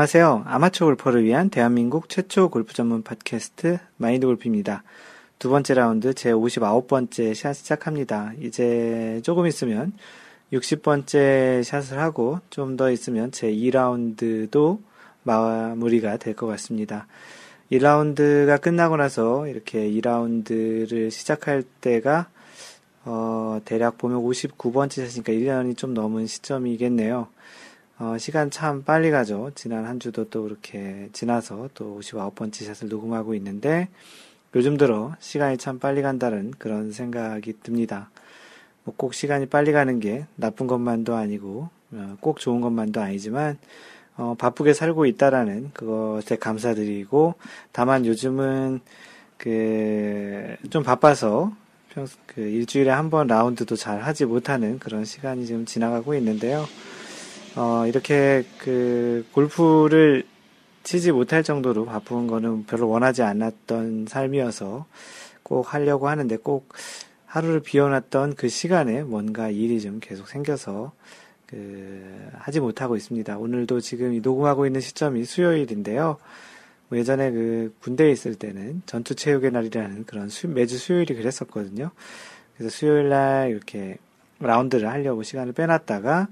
안녕하세요. 아마추어 골퍼를 위한 대한민국 최초 골프 전문 팟캐스트 마인드 골프입니다. 두 번째 라운드 제 59번째 샷 시작합니다. 이제 조금 있으면 60번째 샷을 하고 좀 더 있으면 제 2라운드도 마무리가 될 것 같습니다. 1라운드가 끝나고 나서 이렇게 2라운드를 시작할 때가 어, 대략 보면 59번째 샷이니까 1년이 좀 넘은 시점이겠네요. 어, 시간 참 빨리 가죠. 지난 한 주도 또 그렇게 지나서 또 59번째 샷을 녹음하고 있는데 요즘 들어 시간이 참 빨리 간다는 그런 생각이 듭니다. 뭐 꼭 시간이 빨리 가는 게 나쁜 것만도 아니고 어, 꼭 좋은 것만도 아니지만 어, 바쁘게 살고 있다라는 그것에 감사드리고 다만 요즘은 그 좀 바빠서 평, 그 일주일에 한 번 라운드도 잘 하지 못하는 그런 시간이 지금 지나가고 있는데요. 어, 이렇게 그 골프를 치지 못할 정도로 바쁜 거는 별로 원하지 않았던 삶이어서 꼭 하려고 하는데 꼭 하루를 비워놨던 그 시간에 뭔가 일이 좀 계속 생겨서 그 하지 못하고 있습니다. 오늘도 지금 녹음하고 있는 시점이 수요일인데요. 뭐 예전에 그 군대에 있을 때는 전투 체육의 날이라는 그런 수, 매주 수요일이 그랬었거든요. 그래서 수요일 날 이렇게 라운드를 하려고 시간을 빼놨다가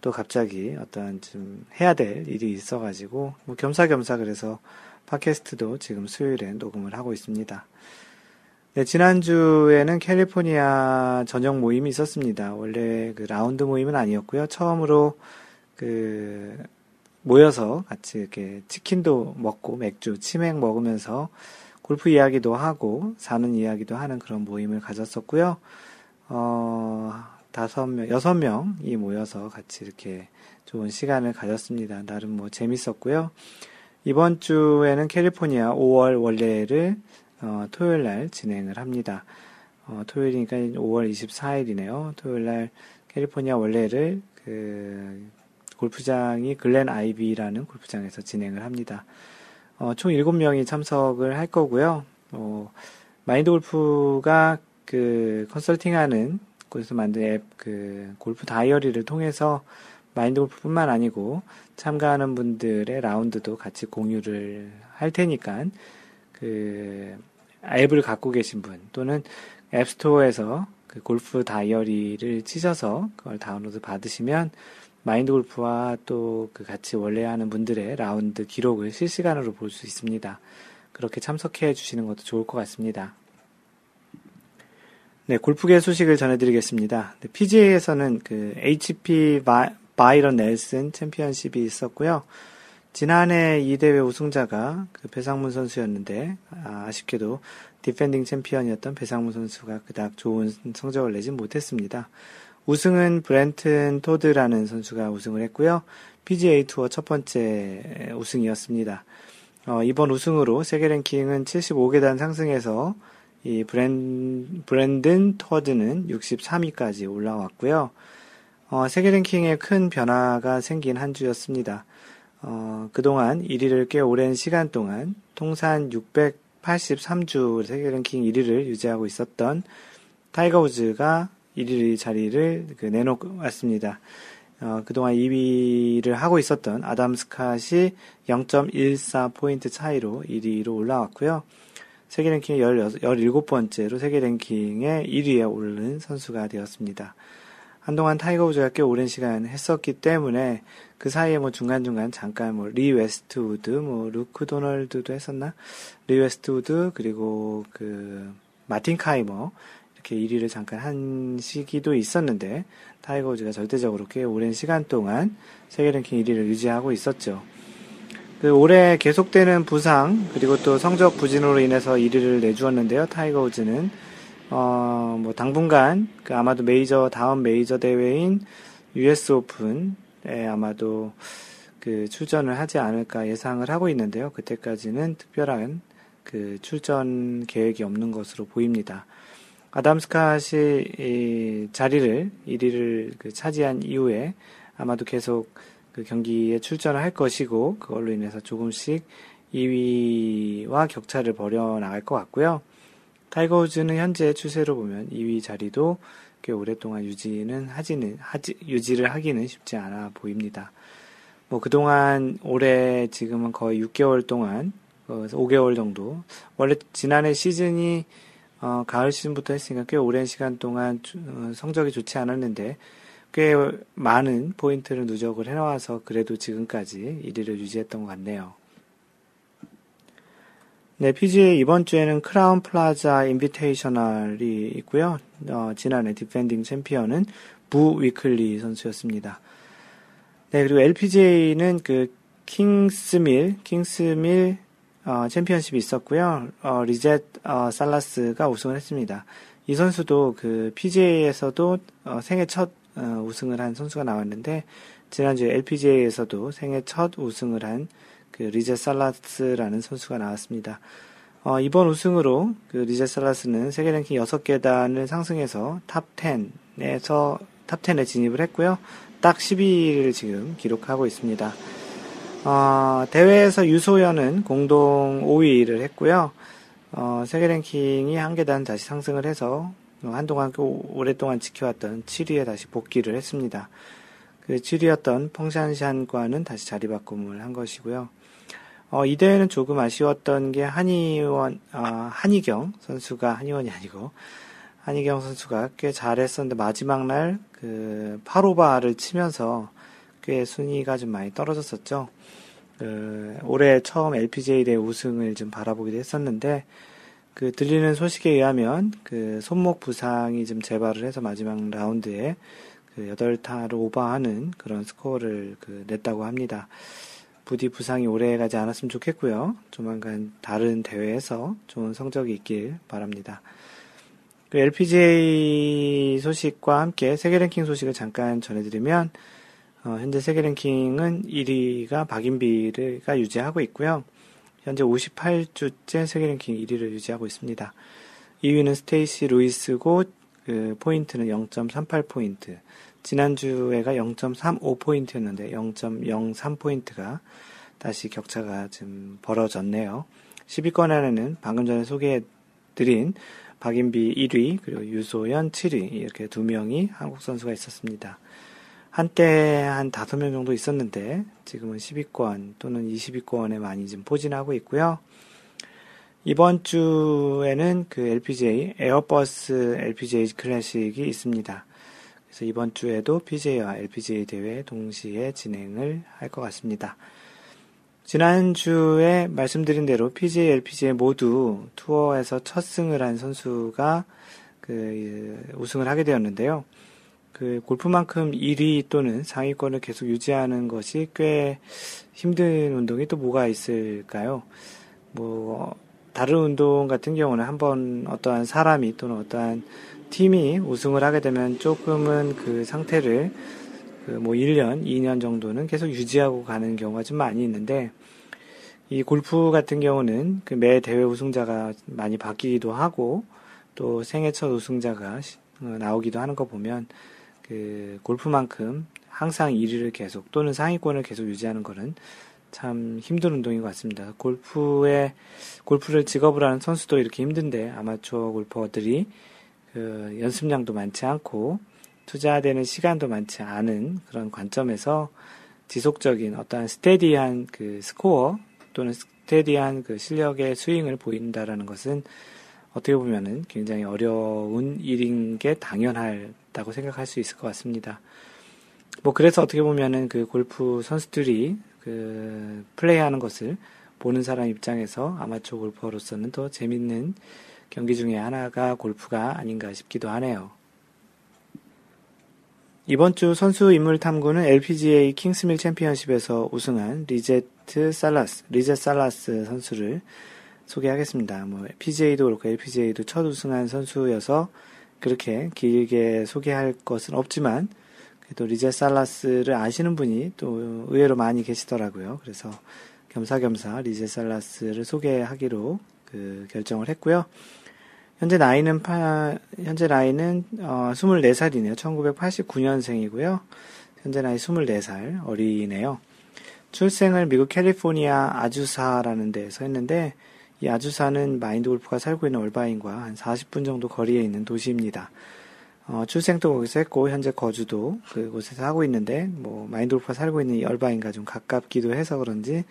또 갑자기 어떤 좀 해야 될 일이 있어가지고 뭐 겸사겸사 그래서 팟캐스트도 지금 수요일에 녹음을 하고 있습니다. 네, 지난주에는 캘리포니아 전용 모임이 있었습니다. 원래 그 라운드 모임은 아니었고요. 처음으로 그 모여서 같이 이렇게 치킨도 먹고 맥주, 치맥 먹으면서 골프 이야기도 하고 사는 이야기도 하는 그런 모임을 가졌었고요. 어, 다섯 명, 여섯 명이 모여서 같이 이렇게 좋은 시간을 가졌습니다. 나름 뭐 재밌었고요. 이번 주에는 캘리포니아 5월 원래를 어, 토요일 날 진행을 합니다. 어, 토요일이니까 5월 24일이네요. 토요일 날 캘리포니아 원래를 그 골프장이 글렌 아이비라는 골프장에서 진행을 합니다. 어, 총 7명이 참석을 할 거고요. 어, 마인드 골프가 그 컨설팅하는 곳에서 만든 앱, 그, 골프 다이어리를 통해서 마인드 골프뿐만 아니고 참가하는 분들의 라운드도 같이 공유를 할 테니까 그 앱을 갖고 계신 분 또는 앱스토어에서 그 골프 다이어리를 치셔서 그걸 다운로드 받으시면 마인드 골프와 또 그 같이 원래 하는 분들의 라운드 기록을 실시간으로 볼 수 있습니다. 그렇게 참석해 주시는 것도 좋을 것 같습니다. 네, 골프계 소식을 전해드리겠습니다. 네, PGA에서는 그 HP 바이런 넬슨 챔피언십이 있었고요. 지난해 이 대회 우승자가 그 배상문 선수였는데 아쉽게도 defending 챔피언이었던 배상문 선수가 그닥 좋은 성적을 내지 못했습니다. 우승은 브렌든 토드라는 선수가 우승을 했고요. PGA 투어 첫 번째 우승이었습니다. 어, 이번 우승으로 세계 랭킹은 75계단 상승해서 이 브랜, 브랜든 토드는 63위까지 올라왔고요. 어, 세계 랭킹에 큰 변화가 생긴 한 주였습니다. 어, 그동안 1위를 꽤 오랜 시간 동안 통산 683주 세계 랭킹 1위를 유지하고 있었던 타이거 우즈가 1위 자리를 그 내놓고 왔습니다. 어, 그동안 2위를 하고 있었던 아담 스캇이 0.14포인트 차이로 1위로 올라왔고요. 세계 랭킹 16, 17번째로 세계 랭킹의 1위에 오르는 선수가 되었습니다. 한동안 타이거 우즈가 꽤 오랜 시간 했었기 때문에 그 사이에 뭐 중간중간 잠깐 뭐 리 웨스트우드, 뭐 루크 도널드도 했었나? 리 웨스트우드, 그리고 그 마틴 카이머, 이렇게 1위를 잠깐 한 시기도 있었는데, 타이거 우즈가 절대적으로 꽤 오랜 시간 동안 세계 랭킹 1위를 유지하고 있었죠. 그 올해 계속되는 부상 그리고 또 성적 부진으로 인해서 1위를 내주었는데요. 타이거 우즈는 어 뭐 당분간 그 아마도 메이저 다음 메이저 대회인 US 오픈에 아마도 그 출전을 하지 않을까 예상을 하고 있는데요. 그때까지는 특별한 그 출전 계획이 없는 것으로 보입니다. 아담 스캇이 이 자리를 1위를 그 차지한 이후에 아마도 계속 그 경기에 출전을 할 것이고 그걸로 인해서 조금씩 2위와 격차를 벌여 나갈 것 같고요. 타이거 우즈는 현재 추세로 보면 2위 자리도 꽤 오랫동안 유지는 하지는 하지 유지를 하기는 쉽지 않아 보입니다. 뭐 그동안 올해 지금은 거의 6개월 동안, 5개월 어, 정도. 원래 지난해 시즌이 어, 가을 시즌부터 했으니까 꽤 오랜 시간 동안 주, 어, 성적이 좋지 않았는데 꽤 많은 포인트를 누적을 해놓아서 그래도 지금까지 1위를 유지했던 것 같네요. 네, PGA 이번 주에는 크라운 플라자 인비테이셔널이 있고요. 어, 지난해 defending 챔피언은 부 위클리 선수였습니다. 네, 그리고 LPGA는 그 킹스밀, 킹스밀 어, 챔피언십이 있었고요. 어, 리젯 어, 살라스가 우승을 했습니다. 이 선수도 그 PGA에서도 어, 생애 첫 어, 우승을 한 선수가 나왔는데 지난주에 LPGA에서도 생애 첫 우승을 한 그 리젯 살라스라는 선수가 나왔습니다. 어, 이번 우승으로 그 리젯 살라스는 세계 랭킹 6계단을 상승해서 top 10에서 top 10에 진입을 했고요. 딱 10위를 지금 기록하고 있습니다. 어, 대회에서 유소연은 공동 5위를 했고요. 어, 세계 랭킹이 한 계단 다시 상승을 해서 한동안 그 오랫동안 지켜왔던 7위에 다시 복귀를 했습니다. 그 7위였던 펑샨샨과는 다시 자리바꿈을 한 것이고요. 어, 이 대회는 조금 아쉬웠던 게 한희원, 아, 한희경 선수가 한희원이 아니고 한희경 선수가 꽤 잘했었는데 마지막 날 그 파로바를 치면서 꽤 순위가 좀 많이 떨어졌었죠. 그 올해 처음 LPGA 대 우승을 좀 바라보기도 했었는데 그 들리는 소식에 의하면 그 손목 부상이 좀 재발을 해서 마지막 라운드에 그 8타를 오버하는 그런 스코어를 그 냈다고 합니다. 부디 부상이 오래 가지 않았으면 좋겠고요. 조만간 다른 대회에서 좋은 성적이 있길 바랍니다. 그 LPGA 소식과 함께 세계 랭킹 소식을 잠깐 전해드리면 어, 현재 세계 랭킹은 1위가 박인비가 유지하고 있고요. 현재 58주째 세계 랭킹 1위를 유지하고 있습니다. 2위는 스테이시 루이스고 그 포인트는 0.38포인트. 지난주에가 0.35포인트였는데 0.03포인트가 다시 격차가 좀 벌어졌네요. 10위권 안에는 방금 전에 소개해드린 박인비 1위 그리고 유소연 7위 이렇게 두 명이 한국 선수가 있었습니다. 한때 한 다섯 명 정도 있었는데 지금은 10위권 또는 20위권에 많이 좀 포진하고 있고요. 이번 주에는 그 LPGA 에어버스 LPGA 클래식이 있습니다. 그래서 이번 주에도 PGA와 LPGA 대회 동시에 진행을 할 것 같습니다. 지난주에 말씀드린 대로 PGA, LPGA 모두 투어에서 첫 승을 한 선수가 그 우승을 하게 되었는데요. 그 골프만큼 1위 또는 상위권을 계속 유지하는 것이 꽤 힘든 운동이 또 뭐가 있을까요? 뭐 다른 운동 같은 경우는 한번 어떠한 사람이 또는 어떠한 팀이 우승을 하게 되면 조금은 그 상태를 그 뭐 1년, 2년 정도는 계속 유지하고 가는 경우가 좀 많이 있는데 이 골프 같은 경우는 그 매 대회 우승자가 많이 바뀌기도 하고 또 생애 첫 우승자가 어, 나오기도 하는 거 보면 그 골프만큼 항상 1위를 계속 또는 상위권을 계속 유지하는 것은 참 힘든 운동인 것 같습니다. 골프에 골프를 직업으로 하는 선수도 이렇게 힘든데 아마추어 골퍼들이 그 연습량도 많지 않고 투자되는 시간도 많지 않은 그런 관점에서 지속적인 어떠한 스테디한 그 스코어 또는 스테디한 그 실력의 스윙을 보인다라는 것은 어떻게 보면은 굉장히 어려운 일인 게 당연하다고 생각할 수 있을 것 같습니다. 뭐 그래서 어떻게 보면은 그 골프 선수들이 그 플레이하는 것을 보는 사람 입장에서 아마추어 골퍼로서는 더 재밌는 경기 중에 하나가 골프가 아닌가 싶기도 하네요. 이번 주 선수 인물 탐구는 LPGA 킹스밀 챔피언십에서 우승한 리제트 살라스, 리제 살라스 선수를 소개하겠습니다. 뭐 PGA도 그렇고 LPGA도 첫 우승한 선수여서 그렇게 길게 소개할 것은 없지만 그래도 리제 살라스를 아시는 분이 또 의외로 많이 계시더라고요. 그래서 겸사겸사 리제 살라스를 소개하기로 그 결정을 했고요. 현재 나이는 파, 현재 나이는 어, 24살이네요. 1989년생이고요. 현재 나이 24살 어리네요. 출생을 미국 캘리포니아 아주사라는 데에서 했는데 이 아주사는 마인드 골프가 살고 있는 얼바인과 한 40분 정도 거리에 있는 도시입니다. 어, 출생도 거기서 했고 현재 거주도 그곳에서 하고 있는데 뭐 마인드 골프가 살고 있는 열바인과 좀 가깝기도 해서 그런지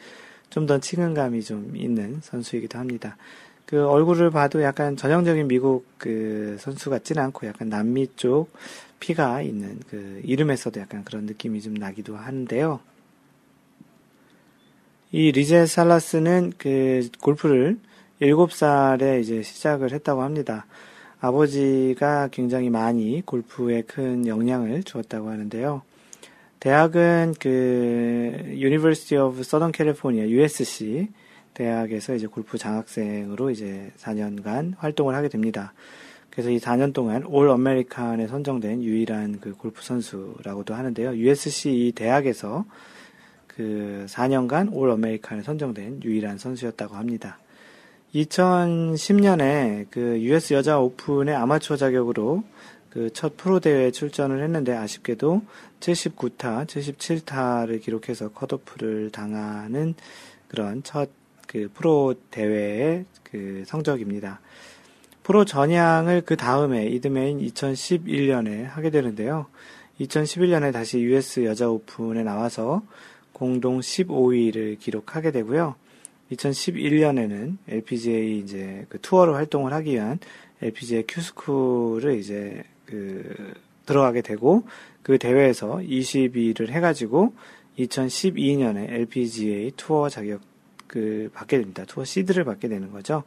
좀 더 친근감이 좀 있는 선수이기도 합니다. 그 얼굴을 봐도 약간 전형적인 미국 그 선수 같지는 않고 약간 남미 쪽 피가 있는 그 이름에서도 약간 그런 느낌이 좀 나기도 하는데요. 이 리제 살라스는 그 골프를 7살에 이제 시작을 했다고 합니다. 아버지가 굉장히 많이 골프에 큰 영향을 주었다고 하는데요. 대학은 그 University of Southern California USC 대학에서 이제 골프 장학생으로 이제 4년간 활동을 하게 됩니다. 그래서 이 4년 동안 All American에 선정된 유일한 그 골프 선수라고도 하는데요. USC 대학에서 그 4년간 All American에 선정된 유일한 선수였다고 합니다. 2010년에 그 US 여자 오픈의 아마추어 자격으로 그 첫 프로 대회에 출전을 했는데 아쉽게도 79타, 77타를 기록해서 컷오프를 당하는 그런 첫 그 프로 대회의 그 성적입니다. 프로 전향을 그 다음에 이듬해인 2011년에 하게 되는데요. 2011년에 다시 US 여자 오픈에 나와서 공동 15위를 기록하게 되고요. 2011년에는 LPGA 이제 그 투어로 활동을 하기 위한 LPGA 큐스쿨을 이제 그 들어가게 되고 그 대회에서 20위를 해가지고 2012년에 LPGA 투어 자격을 그 받게 됩니다. 투어 시드를 받게 되는 거죠.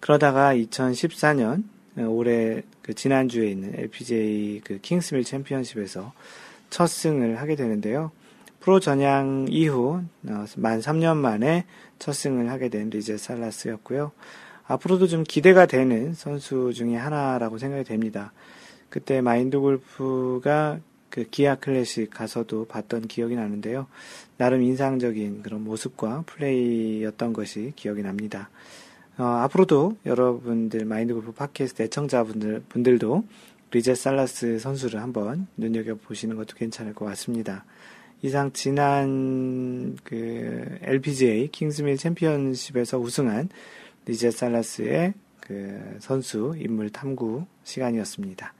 그러다가 2014년 올해 그 지난주에 있는 LPGA 그 킹스밀 챔피언십에서 첫 승을 하게 되는데요. 프로 전향 이후 어, 만 3년 만에 첫 승을 하게 된 리제 살라스였고요. 앞으로도 좀 기대가 되는 선수 중에 하나라고 생각이 됩니다. 그때 마인드 골프가 그 기아 클래식 가서도 봤던 기억이 나는데요. 나름 인상적인 그런 모습과 플레이였던 것이 기억이 납니다. 어, 앞으로도 여러분들 마인드 골프 팟캐스트 애청자분들 분들도 리제 살라스 선수를 한번 눈여겨 보시는 것도 괜찮을 것 같습니다. 이상 지난 그 LPGA 킹스밀 챔피언십에서 우승한 리제 살라스의 그 선수 인물 탐구 시간이었습니다.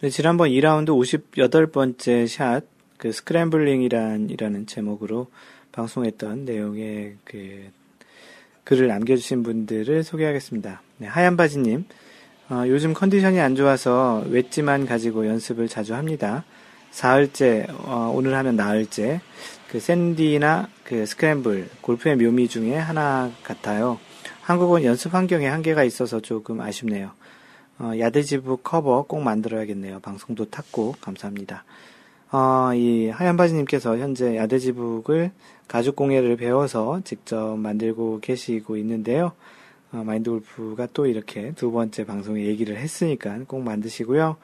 네, 지난번 2라운드 58번째 샷, 그 스크램블링이란, 이라는 제목으로 방송했던 내용의 그 글을 남겨주신 분들을 소개하겠습니다. 네, 하얀바지님, 어, 요즘 컨디션이 안 좋아서 웨지만 가지고 연습을 자주 합니다. 사흘째, 어, 오늘 하면 나흘째, 그 샌디나 그 스크램블, 골프의 묘미 중에 하나 같아요. 한국은 연습 환경에 한계가 있어서 조금 아쉽네요. 어, 야드지부 커버 꼭 만들어야겠네요. 방송도 탔고, 감사합니다. 어, 이 하얀바지님께서 현재 야드지북을 가죽공예를 배워서 직접 만들고 계시고 있는데요. 어, 마인드 골프가 또 이렇게 두 번째 방송에 얘기를 했으니까 꼭 만드시고요.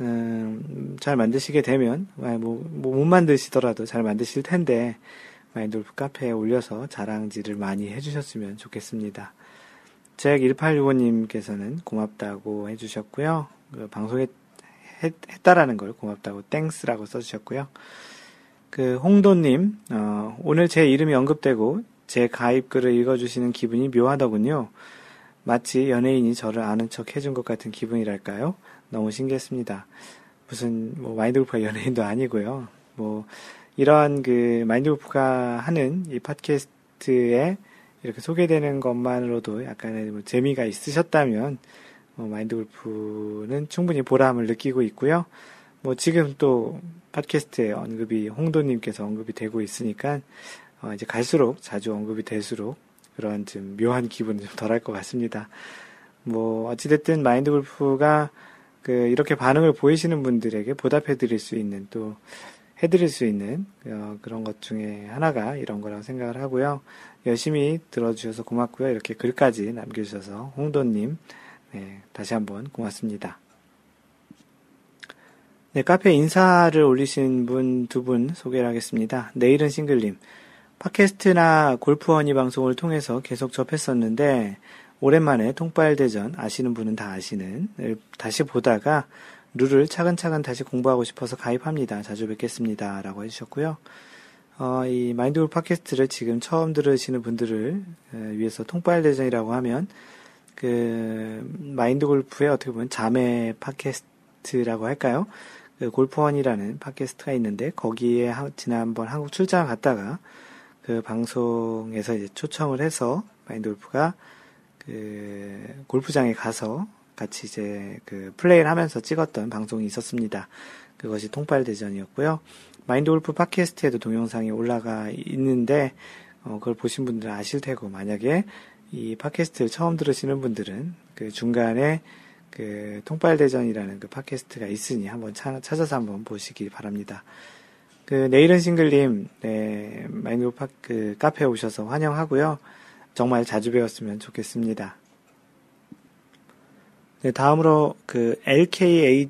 음, 잘 만드시게 되면, 뭐, 뭐, 못 만드시더라도 잘 만드실 텐데, 마인드 골프 카페에 올려서 자랑질을 많이 해주셨으면 좋겠습니다. 잭 1865님께서는 고맙다고 해주셨고요. 그 방송에 했, 했다라는 걸 고맙다고 thanks라고 써주셨고요. 그 홍도님, 어, 오늘 제 이름이 언급되고 제 가입 글을 읽어주시는 기분이 묘하더군요. 마치 연예인이 저를 아는 척 해준 것 같은 기분이랄까요? 너무 신기했습니다. 무슨 뭐 마인드골프가 연예인도 아니고요. 뭐 이런 그 마인드골프가 하는 이 팟캐스트에 이렇게 소개되는 것만으로도 약간의 뭐 재미가 있으셨다면 뭐 마인드골프는 충분히 보람을 느끼고 있고요. 뭐 지금 또 팟캐스트에 언급이 홍도님께서 언급이 되고 있으니까 어 이제 갈수록 자주 언급이 될수록 그런 좀 묘한 기분은 좀 덜할 것 같습니다. 뭐 어찌됐든 마인드골프가 그 이렇게 반응을 보이시는 분들에게 보답해 드릴 수 있는 또 해드릴 수 있는 어, 그런 것 중에 하나가 이런 거라고 생각을 하고요. 열심히 들어주셔서 고맙고요. 이렇게 글까지 남겨주셔서 홍도님 네, 다시 한번 고맙습니다. 네, 카페 인사를 올리신 분 두분 소개를 하겠습니다. 내일은 싱글님. 팟캐스트나 골프원이 방송을 통해서 계속 접했었는데 오랜만에 통발대전 아시는 분은 다 아시는 다시 보다가 룰을 차근차근 다시 공부하고 싶어서 가입합니다. 자주 뵙겠습니다. 라고 해주셨고요. 어, 이 마인드골 팟캐스트를 지금 처음 들으시는 분들을 위해서 통발대전이라고 하면 그 마인드 골프의 어떻게 보면 자매 팟캐스트라고 할까요? 그 골프원이라는 팟캐스트가 있는데 거기에 지난번 한국 출장 갔다가 그 방송에서 이제 초청을 해서 마인드 골프가 그 골프장에 가서 같이 이제 그 플레이를 하면서 찍었던 방송이 있었습니다. 그것이 통발 대전이었고요. 마인드 골프 팟캐스트에도 동영상이 올라가 있는데 어, 그걸 보신 분들은 아실 테고 만약에 이 팟캐스트를 처음 들으시는 분들은 그 중간에 그 통발 대전이라는 그 팟캐스트가 있으니 한번 차, 찾아서 한번 보시기 바랍니다. 그 내일은 싱글님, 네, 마인드 골프 그 카페에 오셔서 환영하고요. 정말 자주 배웠으면 좋겠습니다. 네, 다음으로 그 LKHKOWACO,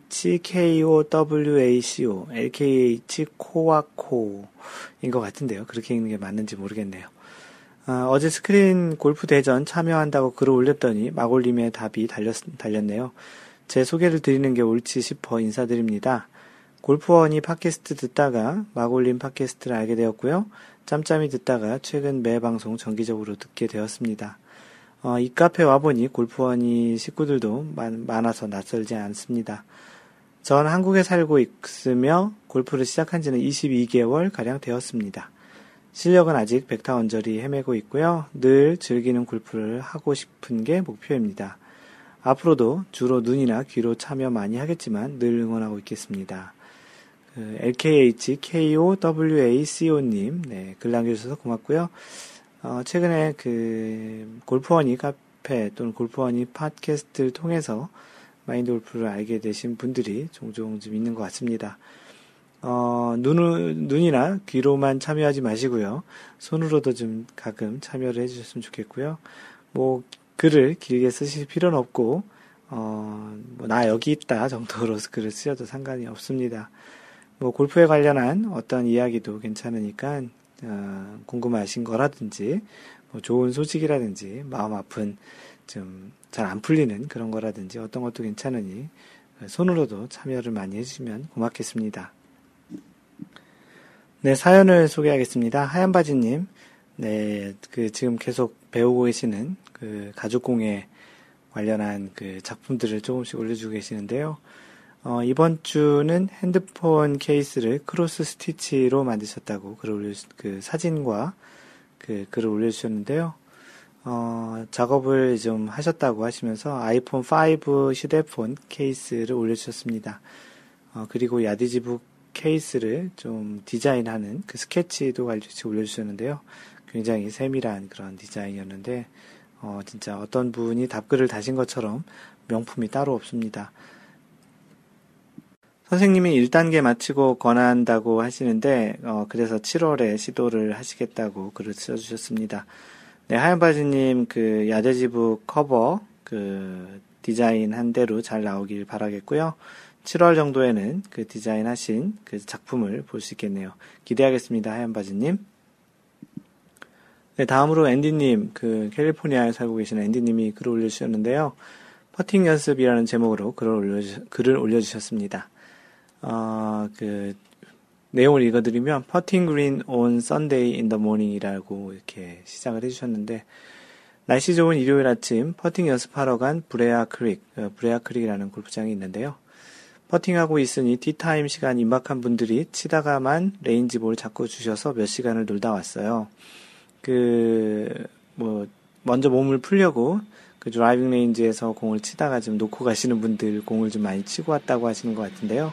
LKH 코와코인 것 같은데요. 그렇게 읽는 게 맞는지 모르겠네요. 어, 제 스크린 골프 대전 참여한다고 글을 올렸더니 마골님의 답이 달렸, 달렸네요. 제 소개를 드리는 게 옳지 싶어 인사드립니다. 골프원이 팟캐스트 듣다가 마골님 팟캐스트를 알게 되었고요. 짬짬이 듣다가 최근 매 방송 정기적으로 듣게 되었습니다. 어, 이 카페 와보니 골프원이 식구들도 많, 많아서 낯설지 않습니다. 전 한국에 살고 있으며 골프를 시작한 지는 22개월 가량 되었습니다. 실력은 아직 백타원절이 헤매고 있고요. 늘 즐기는 골프를 하고 싶은 게 목표입니다. 앞으로도 주로 눈이나 귀로 참여 많이 하겠지만 늘 응원하고 있겠습니다. 그 LKHKOWACO님, 네, 글 남겨주셔서 고맙고요. 어, 최근에 그 골프원이 카페 또는 골프원이 팟캐스트를 통해서 마인드 골프를 알게 되신 분들이 종종 좀 있는 것 같습니다. 어, 눈, 눈이나 귀로만 참여하지 마시고요. 손으로도 좀 가끔 참여를 해주셨으면 좋겠고요. 뭐, 글을 길게 쓰실 필요는 없고, 어, 뭐, 나 여기 있다 정도로 글을 쓰셔도 상관이 없습니다. 뭐, 골프에 관련한 어떤 이야기도 괜찮으니까, 어, 궁금하신 거라든지, 뭐, 좋은 소식이라든지, 마음 아픈, 좀, 잘 안 풀리는 그런 거라든지, 어떤 것도 괜찮으니, 손으로도 참여를 많이 해주시면 고맙겠습니다. 네, 사연을 소개하겠습니다. 하얀바지님, 네, 그 지금 계속 배우고 계시는 그 가죽공예 관련한 그 작품들을 조금씩 올려주고 계시는데요. 어, 이번 주는 핸드폰 케이스를 cross stitch로 만드셨다고 글을 올려, 그 사진과 그 글을 올려주셨는데요. 어, 작업을 좀 하셨다고 하시면서 아이폰 5 휴대폰 케이스를 올려주셨습니다. 어, 그리고 yardage book 케이스를 좀 디자인하는 그 스케치도 같이 올려주셨는데요. 굉장히 세밀한 그런 디자인이었는데, 어, 진짜 어떤 분이 답글을 다신 것처럼 명품이 따로 없습니다. 선생님이 1단계 마치고 권한다고 하시는데, 어, 그래서 7월에 시도를 하시겠다고 글을 써주셨습니다. 네, 하얀바지님 그 야대지부 커버 그 디자인 한 대로 잘 나오길 바라겠고요. 7월 정도에는 그 디자인 하신 그 작품을 볼 수 있겠네요. 기대하겠습니다, 하얀바지님. 네, 다음으로 앤디님, 그 캘리포니아에 살고 계시는 앤디님이 글을 올려주셨는데요. 퍼팅 연습이라는 제목으로 글을, 올려주, 글을 올려주셨습니다. 어, 그, 내용을 읽어드리면, putting green on Sunday in the morning이라고 이렇게 시작을 해주셨는데, 날씨 좋은 일요일 아침 퍼팅 연습하러 간 브레아 크릭, 어, 브레아 크릭이라는 골프장이 있는데요. 퍼팅하고 있으니 tee time 시간 임박한 분들이 치다가 만 range ball 자꾸 주셔서 몇 시간을 놀다 왔어요. 그, 뭐, 먼저 몸을 풀려고 그 driving range에서 공을 치다가 좀 놓고 가시는 분들 공을 좀 많이 치고 왔다고 하시는 것 같은데요.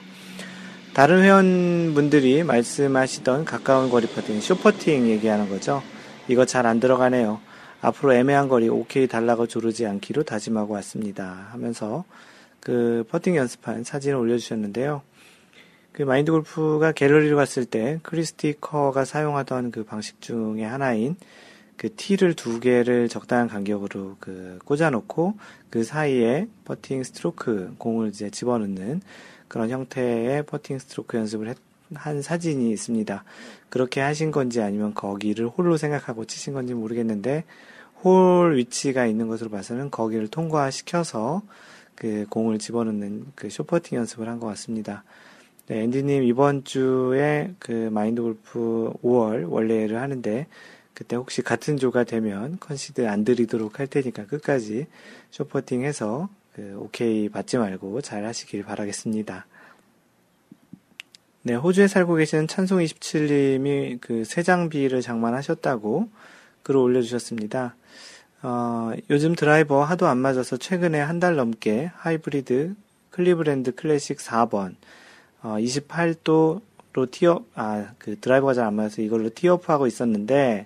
다른 회원분들이 말씀하시던 가까운 거리 퍼팅, short putting 얘기하는 거죠. 이거 잘 안 들어가네요. 앞으로 애매한 거리 오케이 달라고 조르지 않기로 다짐하고 왔습니다. 하면서 그 퍼팅 연습한 사진을 올려주셨는데요. 그 마인드 골프가 갤러리를 갔을 때 크리스티 커가 사용하던 그 방식 중에 하나인 그 티를 두 개를 적당한 간격으로 그 꽂아놓고 그 사이에 퍼팅 스트로크 공을 이제 집어넣는 그런 형태의 퍼팅 스트로크 연습을 했, 한 사진이 있습니다. 그렇게 하신 건지 아니면 거기를 홀로 생각하고 치신 건지 모르겠는데 홀 위치가 있는 것으로 봐서는 거기를 통과시켜서 그 공을 집어넣는 그 쇼퍼팅 연습을 한 것 같습니다. 네, 앤디님 이번 주에 그 마인드 골프 5월 월례를 하는데 그 그때 혹시 같은 조가 되면 컨시드 안 드리도록 할 테니까 끝까지 쇼퍼팅 해서 그 오케이 받지 말고 잘 하시길 바라겠습니다. 네, 호주에 살고 계시는 찬송27님이 그새 장비를 장만하셨다고 글을 올려주셨습니다. 어, 요즘 드라이버 하도 안 맞아서 최근에 한 달 넘게 하이브리드 클리브랜드 클래식 4번, 어, 28도로 티업, 아, 그 드라이버가 잘 안 맞아서 이걸로 티업하고 있었는데,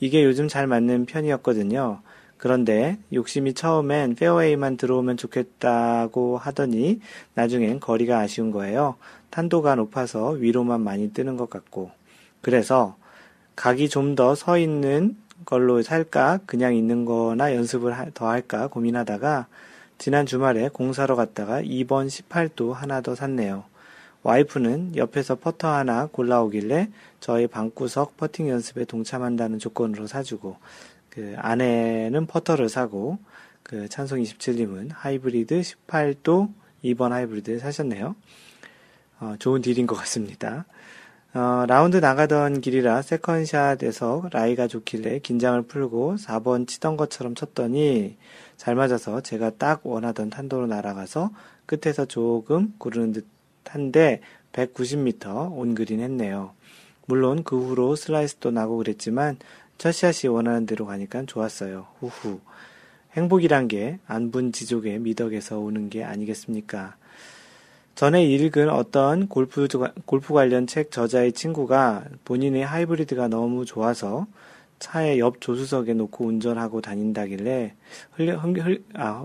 이게 요즘 잘 맞는 편이었거든요. 그런데 욕심이 처음엔 페어웨이만 들어오면 좋겠다고 하더니 나중엔 거리가 아쉬운 거예요. 탄도가 높아서 위로만 많이 뜨는 것 같고. 그래서 각이 좀 더 서 있는 걸로 살까 그냥 있는 거나 연습을 더 할까 고민하다가 지난 주말에 공 사러 갔다가 2번 18도 하나 더 샀네요. 와이프는 옆에서 퍼터 하나 골라오길래 저희 방구석 퍼팅 연습에 동참한다는 조건으로 사주고 그 아내는 퍼터를 사고 그 찬송 27님은 하이브리드 18도 2번 하이브리드 사셨네요. 어, 좋은 deal인 것 같습니다. 어, 라운드 나가던 길이라 second 샷에서 라이가 좋길래 긴장을 풀고 4번 치던 것처럼 쳤더니 잘 맞아서 제가 딱 원하던 탄도로 날아가서 끝에서 조금 구르는 듯한데 190m 온그린 했네요. 물론 그 후로 슬라이스도 나고 그랬지만 첫 샷이 원하는 대로 가니까 좋았어요. 후후. 행복이란 게 안분 지족의 미덕에서 오는 게 아니겠습니까? 전에 읽은 어떤 골프, 골프 관련 책 저자의 친구가 본인의 하이브리드가 너무 좋아서 차에 옆 조수석에 놓고 운전하고 다닌다길래 흘려, 흘, 아,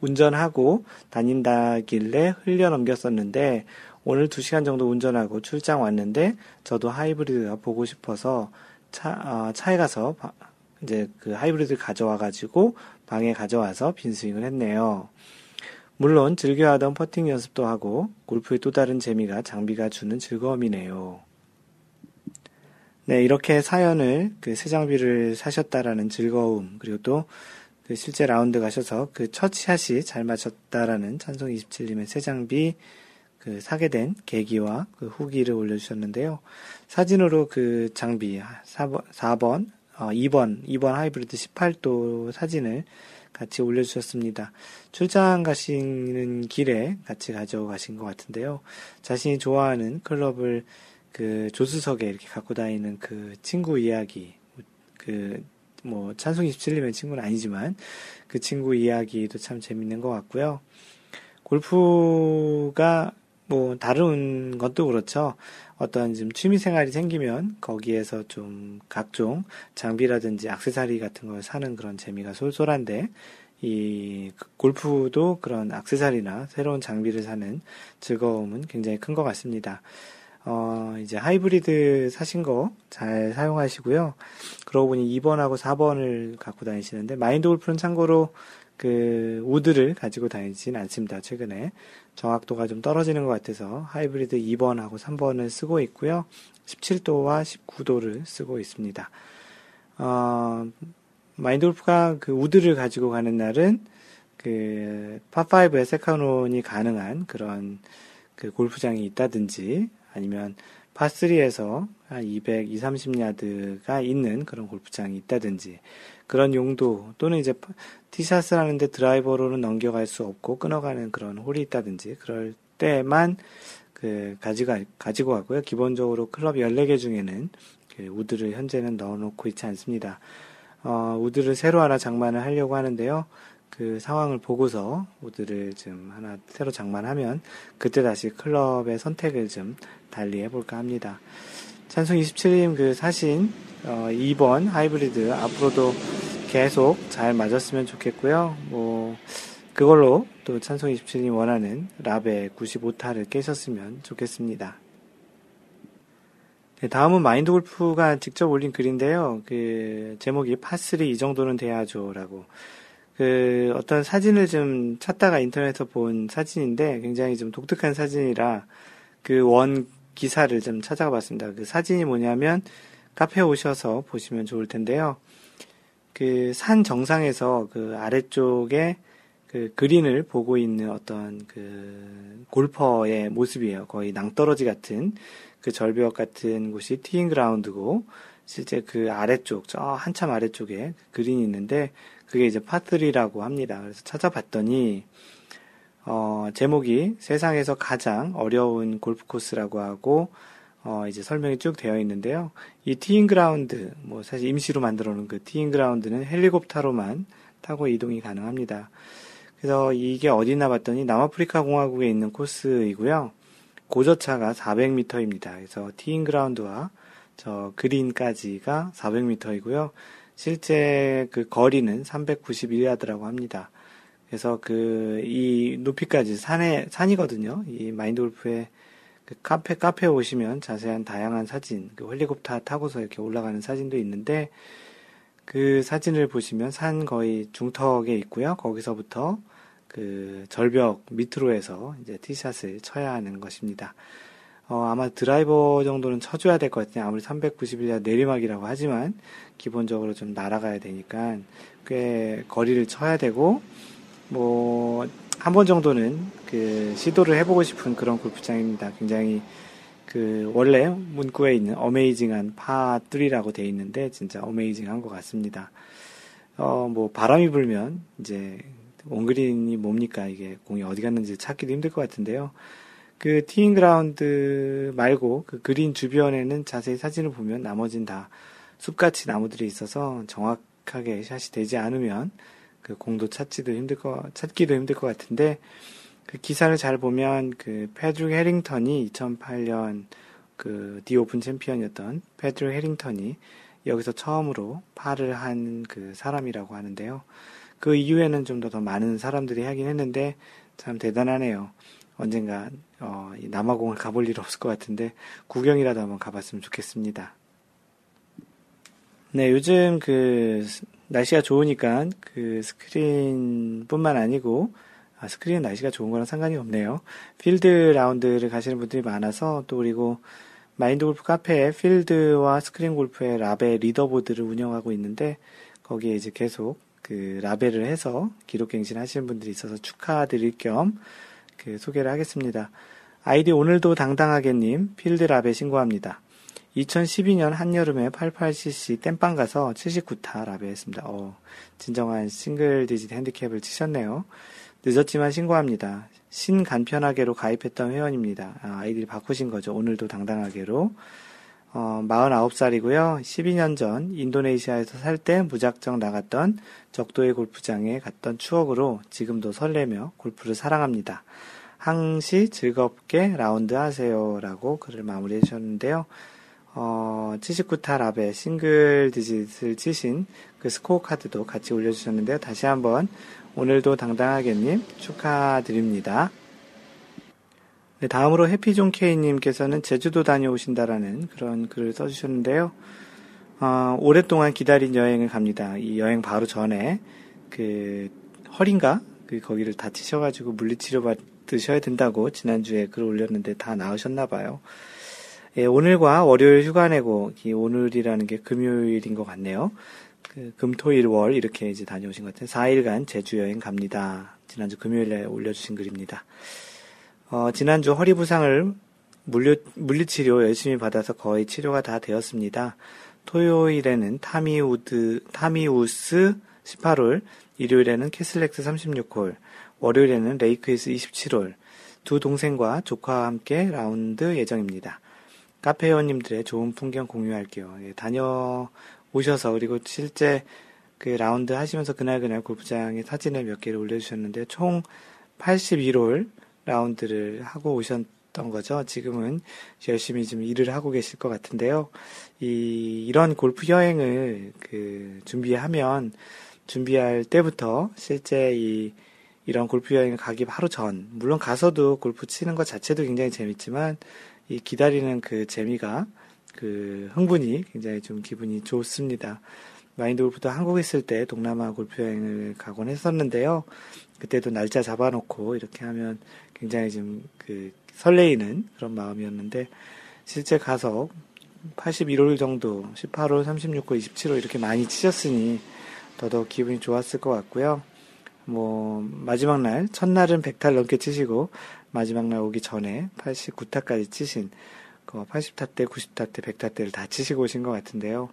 운전하고 다닌다길래 흘려 넘겼었는데 오늘 두 시간 정도 운전하고 출장 왔는데 저도 하이브리드가 보고 싶어서 차, 어, 차에 가서 바, 이제 그 하이브리드 가져와 가지고 방에 가져와서 빈스윙을 했네요. 물론 즐겨하던 퍼팅 연습도 하고 골프의 또 다른 재미가 장비가 주는 즐거움이네요. 네, 이렇게 사연을 그 새 장비를 사셨다라는 즐거움, 그리고 또 그 실제 라운드 가셔서 그 첫 샷이 잘 맞췄다라는 찬송 27님의 새 장비 그 사게 된 계기와 그 후기를 올려주셨는데요. 사진으로 그 장비 4번, 4번 어, 2번, 2번 하이브리드 18도 사진을 같이 올려주셨습니다. 출장 가시는 길에 같이 가져가신 것 같은데요. 자신이 좋아하는 클럽을 그 조수석에 이렇게 갖고 다니는 그 친구 이야기, 그, 뭐, 찬송 27님의 친구는 아니지만 그 친구 이야기도 참 재밌는 것 같고요. 골프가 뭐, 다른 것도 그렇죠. 어떤 좀 취미 생활이 생기면 거기에서 좀 각종 장비라든지 악세사리 같은 걸 사는 그런 재미가 쏠쏠한데 이 골프도 그런 악세사리나 새로운 장비를 사는 즐거움은 굉장히 큰 것 같습니다. 어, 이제 하이브리드 사신 거 잘 사용하시고요. 그러고 보니 2번하고 4번을 갖고 다니시는데 마인드 골프는 참고로 그 우드를 가지고 다니진 않습니다. 최근에 정확도가 좀 떨어지는 것 같아서 하이브리드 2번하고 3번을 쓰고 있고요. 17도와 19도를 쓰고 있습니다. 어, 마인드골프가 그 우드를 가지고 가는 날은 그 파5의 세카논이 가능한 그런 그 골프장이 있다든지 아니면 파3에서 한 200, 2, 30야드가 있는 그런 골프장이 있다든지 그런 용도 또는 이제 티샷을 하는데 드라이버로는 넘겨갈 수 없고 끊어가는 그런 홀이 있다든지 그럴 때만 그 가지고 가지고 가고요. 기본적으로 클럽 14개 중에는 그 우드를 현재는 넣어 놓고 있지 않습니다. 어, 우드를 새로 하나 장만을 하려고 하는데요. 그 상황을 보고서 우드를 좀 하나 새로 장만하면 그때 다시 클럽의 선택을 좀 달리 해볼까 합니다. 찬송 27님 그 사신 어, 2번 하이브리드 앞으로도 계속 잘 맞았으면 좋겠고요. 뭐 그걸로 또 찬송 27님 원하는 라베 95타를 깨셨으면 좋겠습니다. 네, 다음은 마인드 골프가 직접 올린 글인데요. 그 제목이 파3 이 정도는 돼야죠라고. 그 어떤 사진을 좀 찾다가 인터넷에서 본 사진인데 굉장히 좀 독특한 사진이라 그 원 기사를 좀 찾아가 봤습니다. 그 사진이 뭐냐면 카페 오셔서 보시면 좋을 텐데요. 그 산 정상에서 그 아래쪽에 그 그린을 보고 있는 어떤 그 골퍼의 모습이에요. 거의 낭떠러지 같은 그 절벽 같은 곳이 티잉 그라운드고 실제 그 아래쪽, 저 한참 아래쪽에 그린이 있는데, 그게 이제 파3라고 합니다. 그래서 찾아봤더니, 어, 제목이 세상에서 가장 어려운 골프 코스라고 하고, 어, 이제 설명이 쭉 되어 있는데요. 이 티잉 그라운드, 뭐 사실 임시로 만들어 놓은 그 티잉 그라운드는 헬리콥터로만 타고 이동이 가능합니다. 그래서 이게 어디나 봤더니 남아프리카 공화국에 있는 코스이고요. 고저차가 400m입니다. 그래서 티잉 그라운드와 저 그린까지가 400m이고요. 실제 그 거리는 391야드라고 합니다. 그래서 그 이 높이까지 산에 산이거든요. 이 마인드 골프의 그 카페 카페에 오시면 자세한 다양한 사진, 그 헬리콥터 타고서 이렇게 올라가는 사진도 있는데 그 사진을 보시면 산 거의 중턱에 있고요. 거기서부터 그 절벽 밑으로 해서 이제 티샷을 쳐야 하는 것입니다. 어, 아마 드라이버 정도는 쳐줘야 될 것 같아요. 아무리 391야 내리막이라고 하지만 기본적으로 좀 날아가야 되니까 꽤 거리를 쳐야 되고 뭐 한 번 정도는 그 시도를 해보고 싶은 그런 골프장입니다. 굉장히 그 원래 문구에 있는 어메이징한 파3라고 되어 있는데 진짜 어메이징한 것 같습니다. 어 뭐 바람이 불면 이제 원그린이 뭡니까 이게 공이 어디 갔는지 찾기도 힘들 것 같은데요. 그 티잉 그라운드 말고 그 그린 주변에는 자세히 사진을 보면 나머진 다 숲같이 나무들이 있어서 정확하게 샷이 되지 않으면 그 공도 찾지도 힘들 거 찾기도 힘들 것 같은데 그 기사를 잘 보면 그 패드릭 해링턴이 2008년 그 디오픈 챔피언이었던 패드릭 해링턴이 여기서 처음으로 파를 한 그 사람이라고 하는데요. 그 이후에는 좀 더 더 많은 사람들이 하긴 했는데 참 대단하네요. 언젠가 어, 남아공을 가볼 일 없을 것 같은데 구경이라도 한번 가봤으면 좋겠습니다. 네, 요즘 그 날씨가 좋으니까 그 스크린뿐만 아니고 아, 스크린 날씨가 좋은 거랑 상관이 없네요. 필드 라운드를 가시는 분들이 많아서 또 그리고 마인드 골프 카페에 필드와 스크린 골프의 라베 leaderboard를 운영하고 있는데 거기에 이제 계속 그 라베를 해서 기록 갱신 하시는 분들이 있어서 축하드릴 겸 그 소개를 하겠습니다. 아이디 오늘도 당당하게님 필드 라베 신고합니다. 2012년 한여름에 88cc 땜빵 가서 79타 라베했습니다. 어, 진정한 single digit handicap을 치셨네요. 늦었지만 신고합니다. 신간편하게로 가입했던 회원입니다. 아, 아이디를 바꾸신 거죠. 오늘도 당당하게로. 어, 49살이고요. 12년 전 인도네시아에서 살 때 무작정 나갔던 적도의 골프장에 갔던 추억으로 지금도 설레며 골프를 사랑합니다. 항시 즐겁게 라운드 하세요. 라고 글을 마무리해 주셨는데요. 어, 79타 랍에 싱글 디짓을 치신 그 스코어 카드도 같이 올려주셨는데요. 다시 한번 오늘도 당당하게님 축하드립니다. 네, 다음으로 해피존 K님께서는 제주도 다녀오신다라는 그런 글을 써주셨는데요. 어, 오랫동안 기다린 여행을 갑니다. 이 여행 바로 전에 그 허린가 그 거기를 다치셔가지고 물리치료 받으셔야 된다고 지난주에 글을 올렸는데 다 나으셨나 봐요. 예, 오늘과 월요일 휴가 내고 이 오늘이라는 게 금요일인 것 같네요. 그 금토일 월 이렇게 이제 다녀오신 것 같아요. 4일간 제주 여행 갑니다. 지난주 금요일에 올려주신 글입니다. 어, 지난주 허리 부상을 물리, 물리치료 열심히 받아서 거의 치료가 다 되었습니다. 토요일에는 타미우드, 타미우스 18홀, 일요일에는 캐슬렉스 36홀, 월요일에는 레이크힐스 27홀, 두 동생과 조카와 함께 라운드 예정입니다. 카페 회원님들의 좋은 풍경 공유할게요. 예, 다녀오셔서, 그리고 실제 그 라운드 하시면서 그날그날 골프장에 사진을 몇 개를 올려주셨는데, 총 81홀, 라운드를 하고 오셨던 거죠. 지금은 열심히 좀 일을 하고 계실 것 같은데요. 이, 이런 골프 여행을 그 준비하면 준비할 때부터 실제 이, 이런 골프 여행을 가기 바로 전, 물론 가서도 골프 치는 것 자체도 굉장히 재밌지만 이 기다리는 그 재미가 그 흥분이 굉장히 좀 기분이 좋습니다. 마인드 골프도 한국에 있을 때 동남아 골프 여행을 가곤 했었는데요. 그때도 날짜 잡아놓고 이렇게 하면 굉장히 좀 그 설레이는 그런 마음이었는데 실제 가서 81홀 정도, 18홀, 36홀, 27홀 이렇게 많이 치셨으니 더더욱 기분이 좋았을 것 같고요. 뭐 마지막 날 첫날은 100탈 넘게 치시고 마지막 날 오기 전에 89타까지 치신 80타 때, 90타 때, 100타 때를 다 치시고 오신 것 같은데요.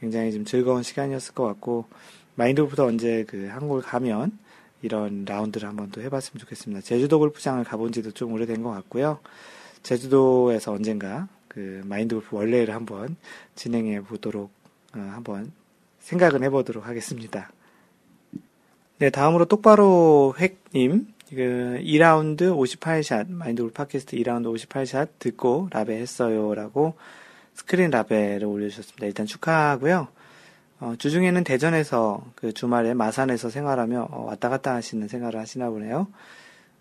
굉장히 좀 즐거운 시간이었을 것 같고, 마인드골프도 언제 그 한국을 가면 이런 라운드를 한번 또 해봤으면 좋겠습니다. 제주도 골프장을 가본 지도 좀 오래된 것 같고요. 제주도에서 언젠가 그 마인드골프 원래를 한번 진행해 보도록 어, 한번 생각은 해보도록 하겠습니다. 네, 다음으로 똑바로 획님, 그 2라운드 58샷, 마인드골프 팟캐스트 2라운드 58샷 듣고 라베 했어요. 라고 스크린 라베를 올려주셨습니다. 일단 축하하고요. 어, 주중에는 대전에서 그 주말에 마산에서 생활하며 어, 왔다 갔다 하시는 생활을 하시나 보네요.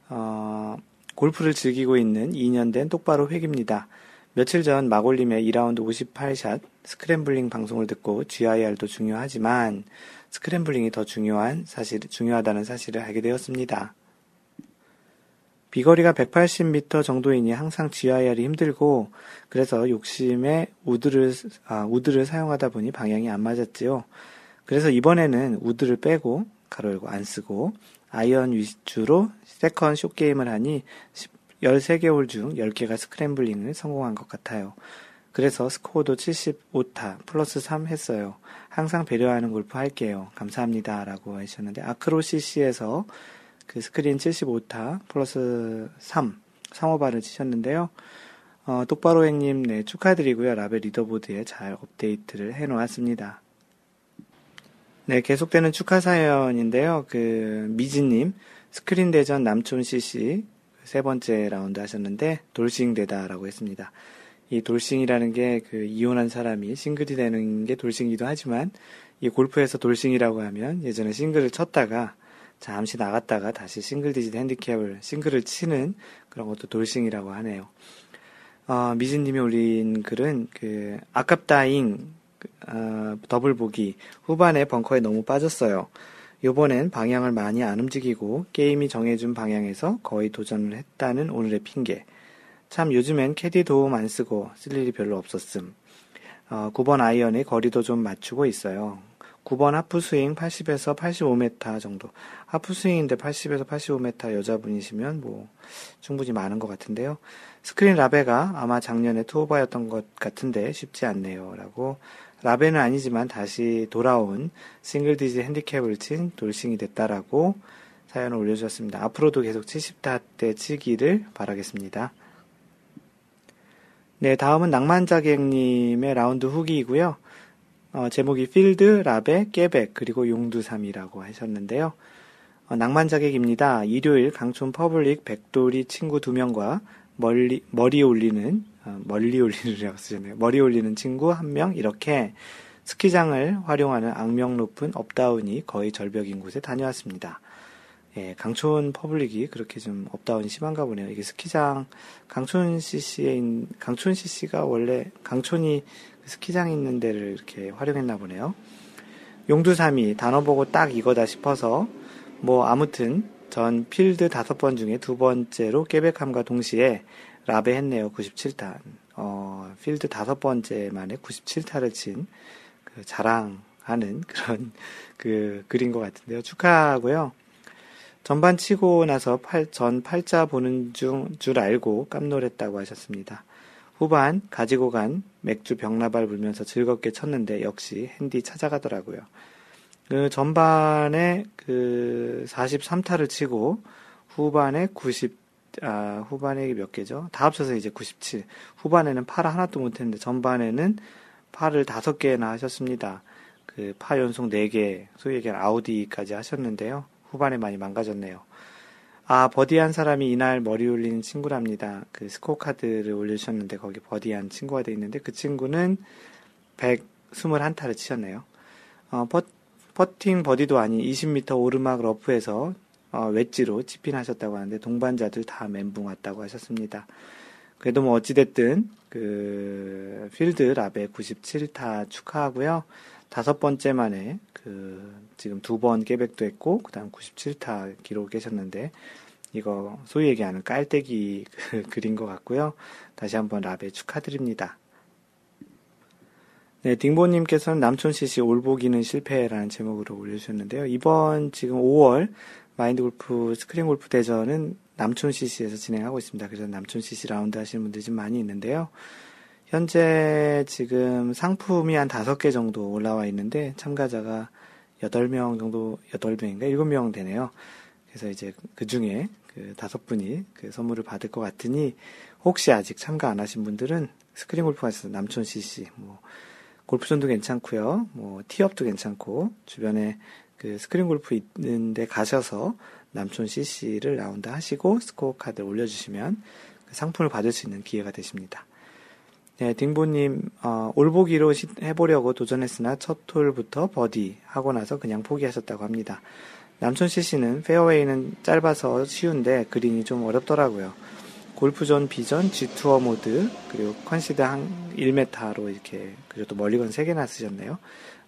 어, 골프를 즐기고 있는 2년 된 똑바로 획입니다. 며칠 전 마골림의 2라운드 58샷 scrambling 방송을 듣고 GIR도 중요하지만 scrambling이 더 중요한 사실, 중요하다는 사실을 알게 되었습니다. 비거리가 180m 정도이니 항상 GIR이 힘들고 그래서 욕심에 우드를 아, 우드를 사용하다 보니 방향이 안 맞았지요. 그래서 이번에는 우드를 빼고 괄호 열고 안 쓰고 아이언 위주로 second short game을 하니 13개 홀 중 10개가 scrambling을 성공한 것 같아요. 그래서 스코어도 75타 플러스 3 했어요. 항상 배려하는 골프 할게요. 감사합니다. 라고 하셨는데 아크로 CC에서 그 스크린 75타 플러스 3, 3오버를 치셨는데요. 어, 똑바로 행님, 네, 축하드리고요. 라베 leaderboard에 잘 업데이트를 해 놓았습니다. 네, 계속되는 축하 사연인데요. 그, 미지님, 스크린 대전 남촌 CC 세 번째 라운드 하셨는데, 돌싱 되다라고 했습니다. 이 돌싱이라는 게 그 이혼한 사람이 싱글이 되는 게 돌싱이기도 하지만, 이 골프에서 돌싱이라고 하면 예전에 싱글을 쳤다가 잠시 나갔다가 다시 single digit handicap을 싱글을 치는 그런 것도 돌싱이라고 하네요. 어, 미진님이 올린 글은 그 아깝다잉 어, 더블 보기 후반에 벙커에 너무 빠졌어요. 요번엔 방향을 많이 안 움직이고 게임이 정해준 방향에서 거의 도전을 했다는 오늘의 핑계. 참 요즘엔 캐디 도움 안 쓰고 쓸 일이 별로 없었음. 어, 9번 아이언의 거리도 좀 맞추고 있어요. 9번 하프 스윙 80에서 85m 정도. 하프 스윙인데 80에서 85m 여자분이시면 뭐 충분히 많은 것 같은데요. 스크린 라베가 아마 작년에 two over였던 것 같은데 쉽지 않네요. 라고 라베는 아니지만 다시 돌아온 single digit handicap을 친 돌싱이 됐다라고 사연을 올려주셨습니다. 앞으로도 계속 70타 대 치기를 바라겠습니다. 네, 다음은 낭만자객님의 라운드 후기이고요. 어, 제목이 필드, 라베, 깨백, 그리고 용두사미라고 하셨는데요. 어, 낭만자객입니다. 일요일 강촌 퍼블릭 백돌이 친구 두 명과 멀리, 머리 올리는, 어, 멀리 올리는이라고 쓰셨네요. 머리 올리는 친구 한 명, 이렇게 스키장을 활용하는 악명 높은 업다운이 거의 절벽인 곳에 다녀왔습니다. 예, 강촌 퍼블릭이 그렇게 좀 업다운이 심한가 보네요. 이게 스키장, 강촌 CC에, 강촌 CC가 원래, 강촌이 스키장 있는 데를 이렇게 활용했나 보네요. 용두삼이 단어 보고 딱 이거다 싶어서 뭐 아무튼 전 필드 다섯 번 중에 두 번째로 깨백함과 동시에 라베 했네요. 97타. 어, 필드 다섯 번째 만에 97타를 친 그 자랑하는 그런 그 글인 것 같은데요. 축하하고요. 전반 치고 나서 팔, 전 팔자 보는 중, 줄 알고 깜놀했다고 하셨습니다. 후반 가지고 간 맥주 병나발 불면서 즐겁게 쳤는데 역시 핸디 찾아가더라고요. 그 전반에 그 43타를 치고 후반에 90, 아, 후반에 몇 개죠? 다 합쳐서 이제 97. 후반에는 파를 하나도 못했는데 전반에는 파를 다섯 개나 하셨습니다. 그 파 연속 4개, 소위 얘기한 아우디까지 하셨는데요. 후반에 많이 망가졌네요. 아, 버디한 사람이 이날 머리 올린 친구랍니다. 그 스코어 카드를 올려주셨는데 거기 버디한 친구가 돼 있는데 그 친구는 121타를 치셨네요. 어, 퍼, 퍼팅 버디도 아닌 20m 오르막 러프에서 어, 웨지로 chip in하셨다고 하는데 동반자들 다 멘붕 왔다고 하셨습니다. 그래도 뭐 어찌됐든 그 필드 라베 97타 축하하고요. 다섯 번째 만에 그 지금 두 번 깨백도 했고 그다음 97타 기록하셨는데 이거 소위 얘기하는 깔때기 그 글인 것 같고요. 다시 한번 라베 축하드립니다. 네, 딩보님께서는 남촌CC 올보기는 실패라는 제목으로 올려주셨는데요. 이번 지금 5월 마인드 골프 스크린 골프 대전은 남촌CC에서 진행하고 있습니다. 그래서 남촌CC 라운드 하시는 분들이 좀 많이 있는데요. 현재 지금 상품이 한 다섯 개 정도 올라와 있는데 참가자가 여덟 명 정도, 여덟 명인가 일곱 명 되네요. 그래서 이제 그 중에 그 다섯 분이 그 선물을 받을 것 같으니 혹시 아직 참가 안 하신 분들은 스크린 골프가 있어서 남촌 CC, 뭐, 골프존도 괜찮고요. 뭐, 티업도 괜찮고, 주변에 그 스크린 골프 있는데 가셔서 남촌 CC를 라운드 하시고 스코어 카드 올려주시면 그 상품을 받을 수 있는 기회가 되십니다. 네, 딩보님, 어, 올보기로 해보려고 도전했으나 첫 홀부터 버디 하고 나서 그냥 포기하셨다고 합니다. 남촌 CC는 페어웨이는 짧아서 쉬운데 그린이 좀 어렵더라고요. 골프존 비전, G투어 모드, 그리고 컨시드 한 1m로 이렇게, 그리고 또 멀리건 3개나 쓰셨네요.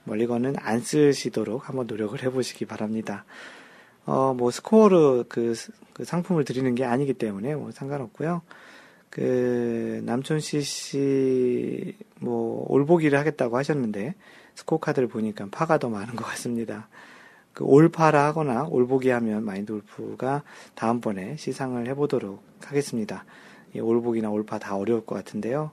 멀리건은 안 쓰시도록 한번 노력을 해보시기 바랍니다. 어, 뭐, 스코어로 그, 그 상품을 드리는 게 아니기 때문에 뭐 상관없고요. 그, 남촌 CC, 뭐, 올보기를 하겠다고 하셨는데, 스코어 카드를 보니까 파가 더 많은 것 같습니다. 그 올파라 하거나 올보기 하면 마인드 골프가 다음번에 시상을 해보도록 하겠습니다. 이 올보기나 올파 다 어려울 것 같은데요.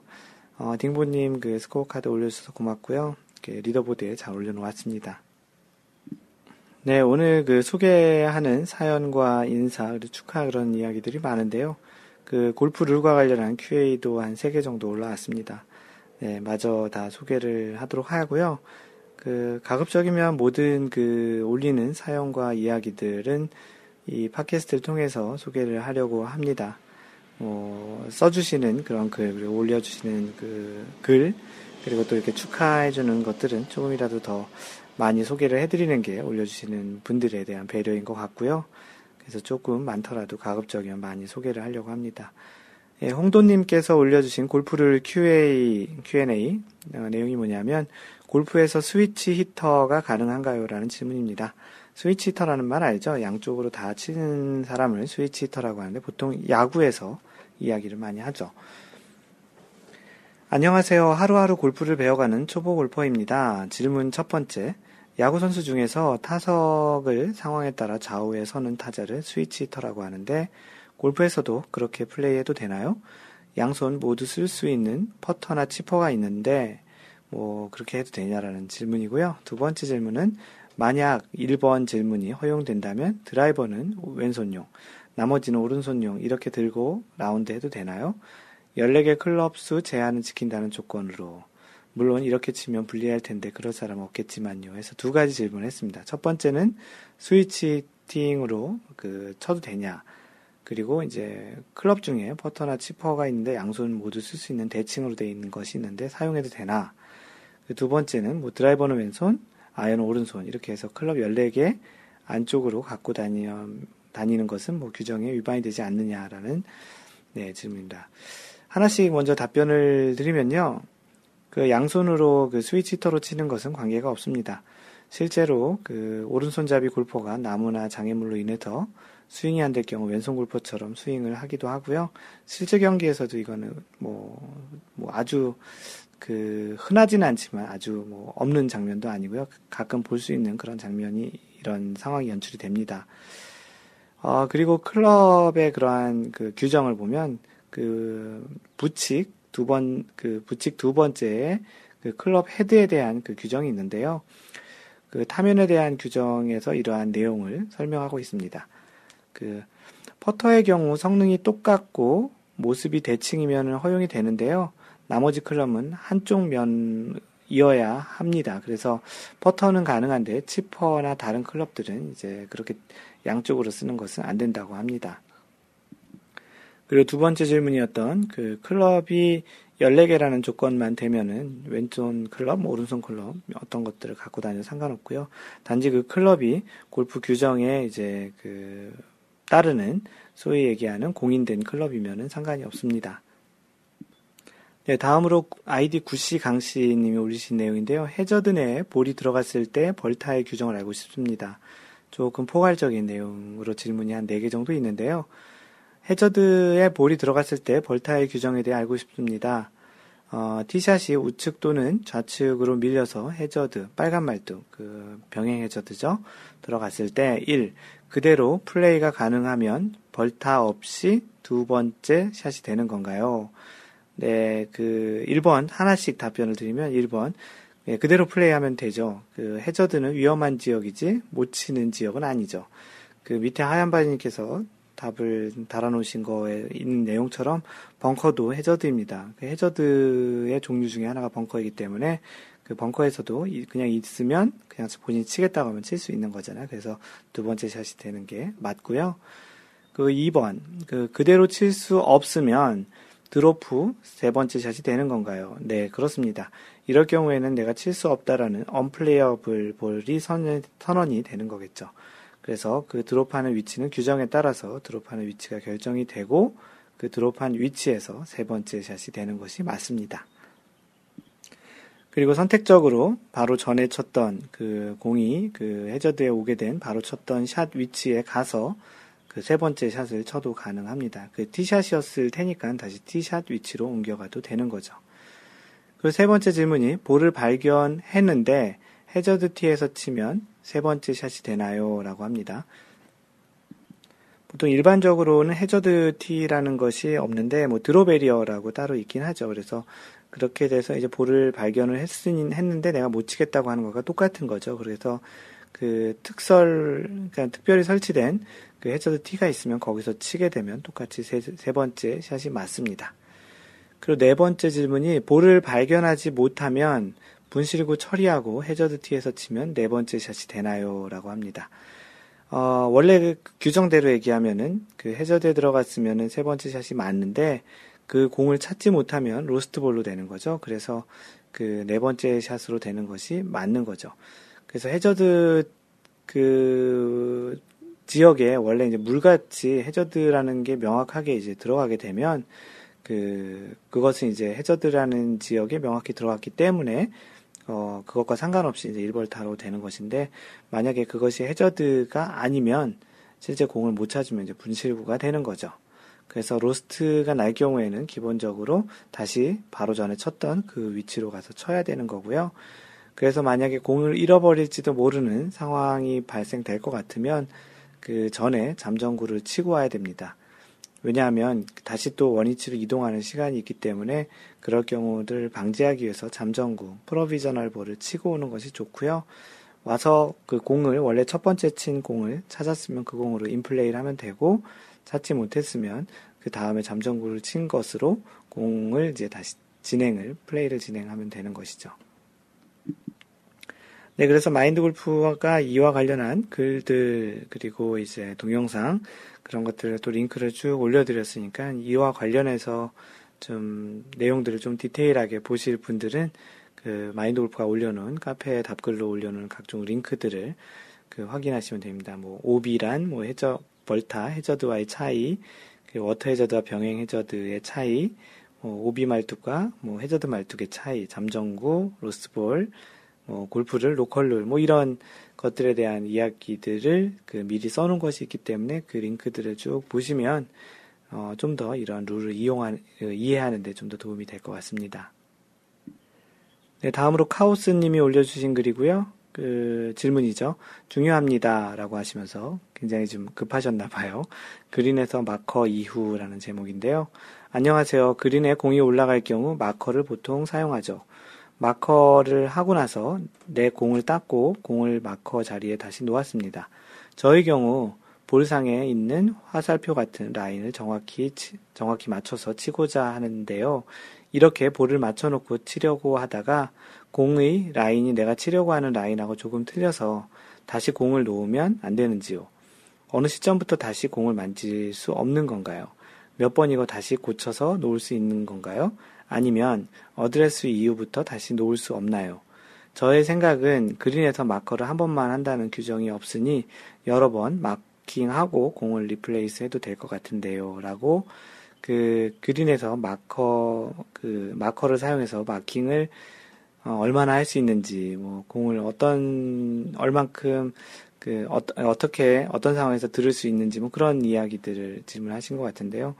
어, 딩보님 그 스코어 카드 올려주셔서 고맙고요. 리더보드에 잘 올려놓았습니다. 네, 오늘 그 소개하는 사연과 인사, 그리고 축하 그런 이야기들이 많은데요. 그 골프 룰과 관련한 QA도 한 3개 정도 올라왔습니다. 네, 마저 다 소개를 하도록 하고요. 그 가급적이면 모든 그 올리는 사연과 이야기들은 이 팟캐스트를 통해서 소개를 하려고 합니다. 뭐 써주시는 그런 글 그리고 올려주시는 그 글 그리고 또 이렇게 축하해주는 것들은 조금이라도 더 많이 소개를 해드리는 게 올려주시는 분들에 대한 배려인 것 같고요. 그래서 조금 많더라도 가급적이면 많이 소개를 하려고 합니다. 예, 홍도님께서 올려주신 골프를 QA, Q&A 어, 내용이 뭐냐면 골프에서 스위치 히터가 가능한가요? 라는 질문입니다. 스위치 히터라는 말 알죠? 양쪽으로 다 치는 사람을 스위치 히터라고 하는데 보통 야구에서 이야기를 많이 하죠. 안녕하세요. 하루하루 골프를 배워가는 초보 골퍼입니다. 질문 첫 번째. 야구 선수 중에서 타석을 상황에 따라 좌우에 서는 타자를 스위치 히터라고 하는데 골프에서도 그렇게 플레이해도 되나요? 양손 모두 쓸 수 있는 퍼터나 치퍼가 있는데 뭐 그렇게 해도 되냐라는 질문이고요. 두 번째 질문은 만약 1번 질문이 허용된다면 드라이버는 왼손용, 나머지는 오른손용 이렇게 들고 라운드 해도 되나요? 14개 클럽 수 제한을 지킨다는 조건으로 물론 이렇게 치면 불리할 텐데 그럴 사람 없겠지만요. 해서 두 가지 질문을 했습니다. 첫 번째는 스위치 팅으로 그 쳐도 되냐? 그리고 이제 클럽 중에 퍼터나 치퍼가 있는데 양손 모두 쓸 수 있는 대칭으로 되어 있는 것이 있는데 사용해도 되나? 두 번째는 뭐 드라이버는 왼손, 아이언은 오른손 이렇게 해서 클럽 14개 안쪽으로 갖고 다니, 다니는 것은 뭐 규정에 위반이 되지 않느냐라는 네, 질문입니다. 하나씩 먼저 답변을 드리면요. 그 양손으로 그 스위치터로 치는 것은 관계가 없습니다. 실제로 그 오른손잡이 골퍼가 나무나 장애물로 인해서 스윙이 안 될 경우 왼손 골퍼처럼 스윙을 하기도 하고요. 실제 경기에서도 이거는 뭐, 뭐 아주 그 흔하지는 않지만 아주 뭐 없는 장면도 아니고요. 가끔 볼 수 있는 그런 장면이 이런 상황이 연출이 됩니다. 어, 그리고 클럽의 그러한 그 규정을 보면 그 부칙 두 번, 그 부칙 두 번째에 그 클럽 헤드에 대한 그 규정이 있는데요. 그 타면에 대한 규정에서 이러한 내용을 설명하고 있습니다. 그 퍼터의 경우 성능이 똑같고 모습이 대칭이면 허용이 되는데요. 나머지 클럽은 한쪽 면이어야 합니다. 그래서 퍼터는 가능한데 치퍼나 다른 클럽들은 이제 그렇게 양쪽으로 쓰는 것은 안 된다고 합니다. 그리고 두 번째 질문이었던 그 클럽이 14개라는 조건만 되면은 왼손 클럽, 뭐 오른손 클럽 어떤 것들을 갖고 다녀도 상관없고요. 단지 그 클럽이 골프 규정에 이제 그 따르는 소위 얘기하는 공인된 클럽이면은 상관이 없습니다. 네, 다음으로 아이디 구씨 강씨 님이 올리신 내용인데요. 해저드 내에 볼이 들어갔을 때 벌타의 규정을 알고 싶습니다. 조금 포괄적인 내용으로 질문이 한 4개 정도 있는데요. 해저드에 볼이 들어갔을 때 벌타의 규정에 대해 알고 싶습니다. 어, 티샷이 우측 또는 좌측으로 밀려서 해저드, 빨간 말뚝, 그 병행 해저드죠. 들어갔을 때 1. 그대로 플레이가 가능하면 벌타 없이 두 번째 샷이 되는 건가요? 네, 그 1번 하나씩 답변을 드리면 1번 예, 그대로 플레이하면 되죠. 그 해저드는 위험한 지역이지 못 치는 지역은 아니죠. 그 밑에 하얀 바지님께서 답을 달아놓으신 거에 있는 내용처럼 벙커도 해저드입니다. 그 해저드의 종류 중에 하나가 벙커이기 때문에 그 벙커에서도 그냥 있으면 그냥 본인이 치겠다고 하면 칠 수 있는 거잖아요. 그래서 두 번째 샷이 되는 게 맞고요. 그 2번 그 그대로 칠 수 없으면 드롭 세 번째 샷이 되는 건가요? 네, 그렇습니다. 이럴 경우에는 내가 칠 수 없다라는 언플레이어블 볼이 선, 선언이 되는 거겠죠. 그래서 그 드롭하는 위치는 규정에 따라서 드롭하는 위치가 결정이 되고 그 드롭한 위치에서 세 번째 샷이 되는 것이 맞습니다. 그리고 선택적으로 바로 전에 쳤던 그 공이 그 해저드에 오게 된 바로 쳤던 샷 위치에 가서 그 세 번째 샷을 쳐도 가능합니다. 그 티샷이었을 테니까 다시 티샷 위치로 옮겨가도 되는 거죠. 그 세 번째 질문이 볼을 발견했는데 해저드 티에서 치면 세 번째 샷이 되나요? 라고 합니다. 보통 일반적으로는 해저드 티라는 것이 없는데 뭐 드로베리어라고 따로 있긴 하죠. 그래서 그렇게 돼서 이제 볼을 발견을 했으니 했는데 내가 못 치겠다고 하는 것과 똑같은 거죠. 그래서 그 특설, 그러니까 특별히 설치된 그 해저드 티가 있으면 거기서 치게 되면 똑같이 세, 세 번째 샷이 맞습니다. 그리고 네 번째 질문이 볼을 발견하지 못하면 분실구 처리하고 해저드 티에서 치면 네 번째 샷이 되나요? 라고 합니다. 어, 원래 그 규정대로 얘기하면은 그 해저드에 들어갔으면은 세 번째 샷이 맞는데 그 공을 찾지 못하면 로스트볼로 되는 거죠. 그래서 그 네 번째 샷으로 되는 것이 맞는 거죠. 그래서 해저드 그 지역에 원래 이제 물같이 해저드라는 게 명확하게 이제 들어가게 되면 그 그것은 이제 해저드라는 지역에 명확히 들어갔기 때문에 어 그것과 상관없이 이제 일벌타로 되는 것인데 만약에 그것이 해저드가 아니면 실제 공을 못 찾으면 이제 분실구가 되는 거죠. 그래서 로스트가 날 경우에는 기본적으로 다시 바로 전에 쳤던 그 위치로 가서 쳐야 되는 거고요. 그래서 만약에 공을 잃어버릴지도 모르는 상황이 발생될 것 같으면 그 전에 잠정구를 치고 와야 됩니다. 왜냐하면 다시 또 원위치로 이동하는 시간이 있기 때문에 그럴 경우를 방지하기 위해서 잠정구, 프로비저널 볼을 치고 오는 것이 좋고요. 와서 그 공을 원래 첫 번째 친 공을 찾았으면 그 공으로 인플레이를 하면 되고 찾지 못했으면 그 다음에 잠정구를 친 것으로 공을 이제 다시 진행을 플레이를 진행하면 되는 것이죠. 네, 그래서 마인드 골프가 이와 관련한 글들 그리고 이제 동영상 그런 것들을 또 링크를 쭉 올려드렸으니까 이와 관련해서 좀 내용들을 좀 디테일하게 보실 분들은 그 마인드 골프가 올려놓은 카페 답글로 올려놓은 각종 링크들을 그 확인하시면 됩니다. 뭐 오비란 뭐 해저 벌타 해저드와의 차이, 그 워터 해저드와 병행 해저드의 차이, 뭐 오비 말뚝과 뭐 해저드 말뚝의 차이, 잠정구, 로스트볼, 뭐 골프를 로컬룰 뭐 이런 것들에 대한 이야기들을 그 미리 써놓은 것이 있기 때문에 그 링크들을 쭉 보시면 어, 좀 더 이런 룰을 이용한 그 이해하는데 좀 더 도움이 될 것 같습니다. 네, 다음으로 카오스님이 올려주신 글이고요. 그 질문이죠. 중요합니다라고 하시면서 굉장히 좀 급하셨나 봐요. 그린에서 마커 이후라는 제목인데요. 안녕하세요. 그린에 공이 올라갈 경우 마커를 보통 사용하죠. 마커를 하고 나서 내 공을 닦고 공을 마커 자리에 다시 놓았습니다. 저의 경우 볼상에 있는 화살표 같은 라인을 정확히 정확히 맞춰서 치고자 하는데요. 이렇게 볼을 맞춰 놓고 치려고 하다가 공의 라인이 내가 치려고 하는 라인하고 조금 틀려서 다시 공을 놓으면 안 되는지요? 어느 시점부터 다시 공을 만질 수 없는 건가요? 몇 번이고 다시 고쳐서 놓을 수 있는 건가요? 아니면 어드레스 이후부터 다시 놓을 수 없나요? 저의 생각은 그린에서 마커를 한 번만 한다는 규정이 없으니 여러 번 마킹하고 공을 리플레이스 해도 될 것 같은데요. 라고 그 그린에서 마커 그 마커를 사용해서 마킹을 어, 얼마나 할 수 있는지 뭐 공을 어떤 얼만큼 그 어, 어떻게 어떤 상황에서 들을 수 있는지 뭐 그런 이야기들을 질문하신 것 같은데요.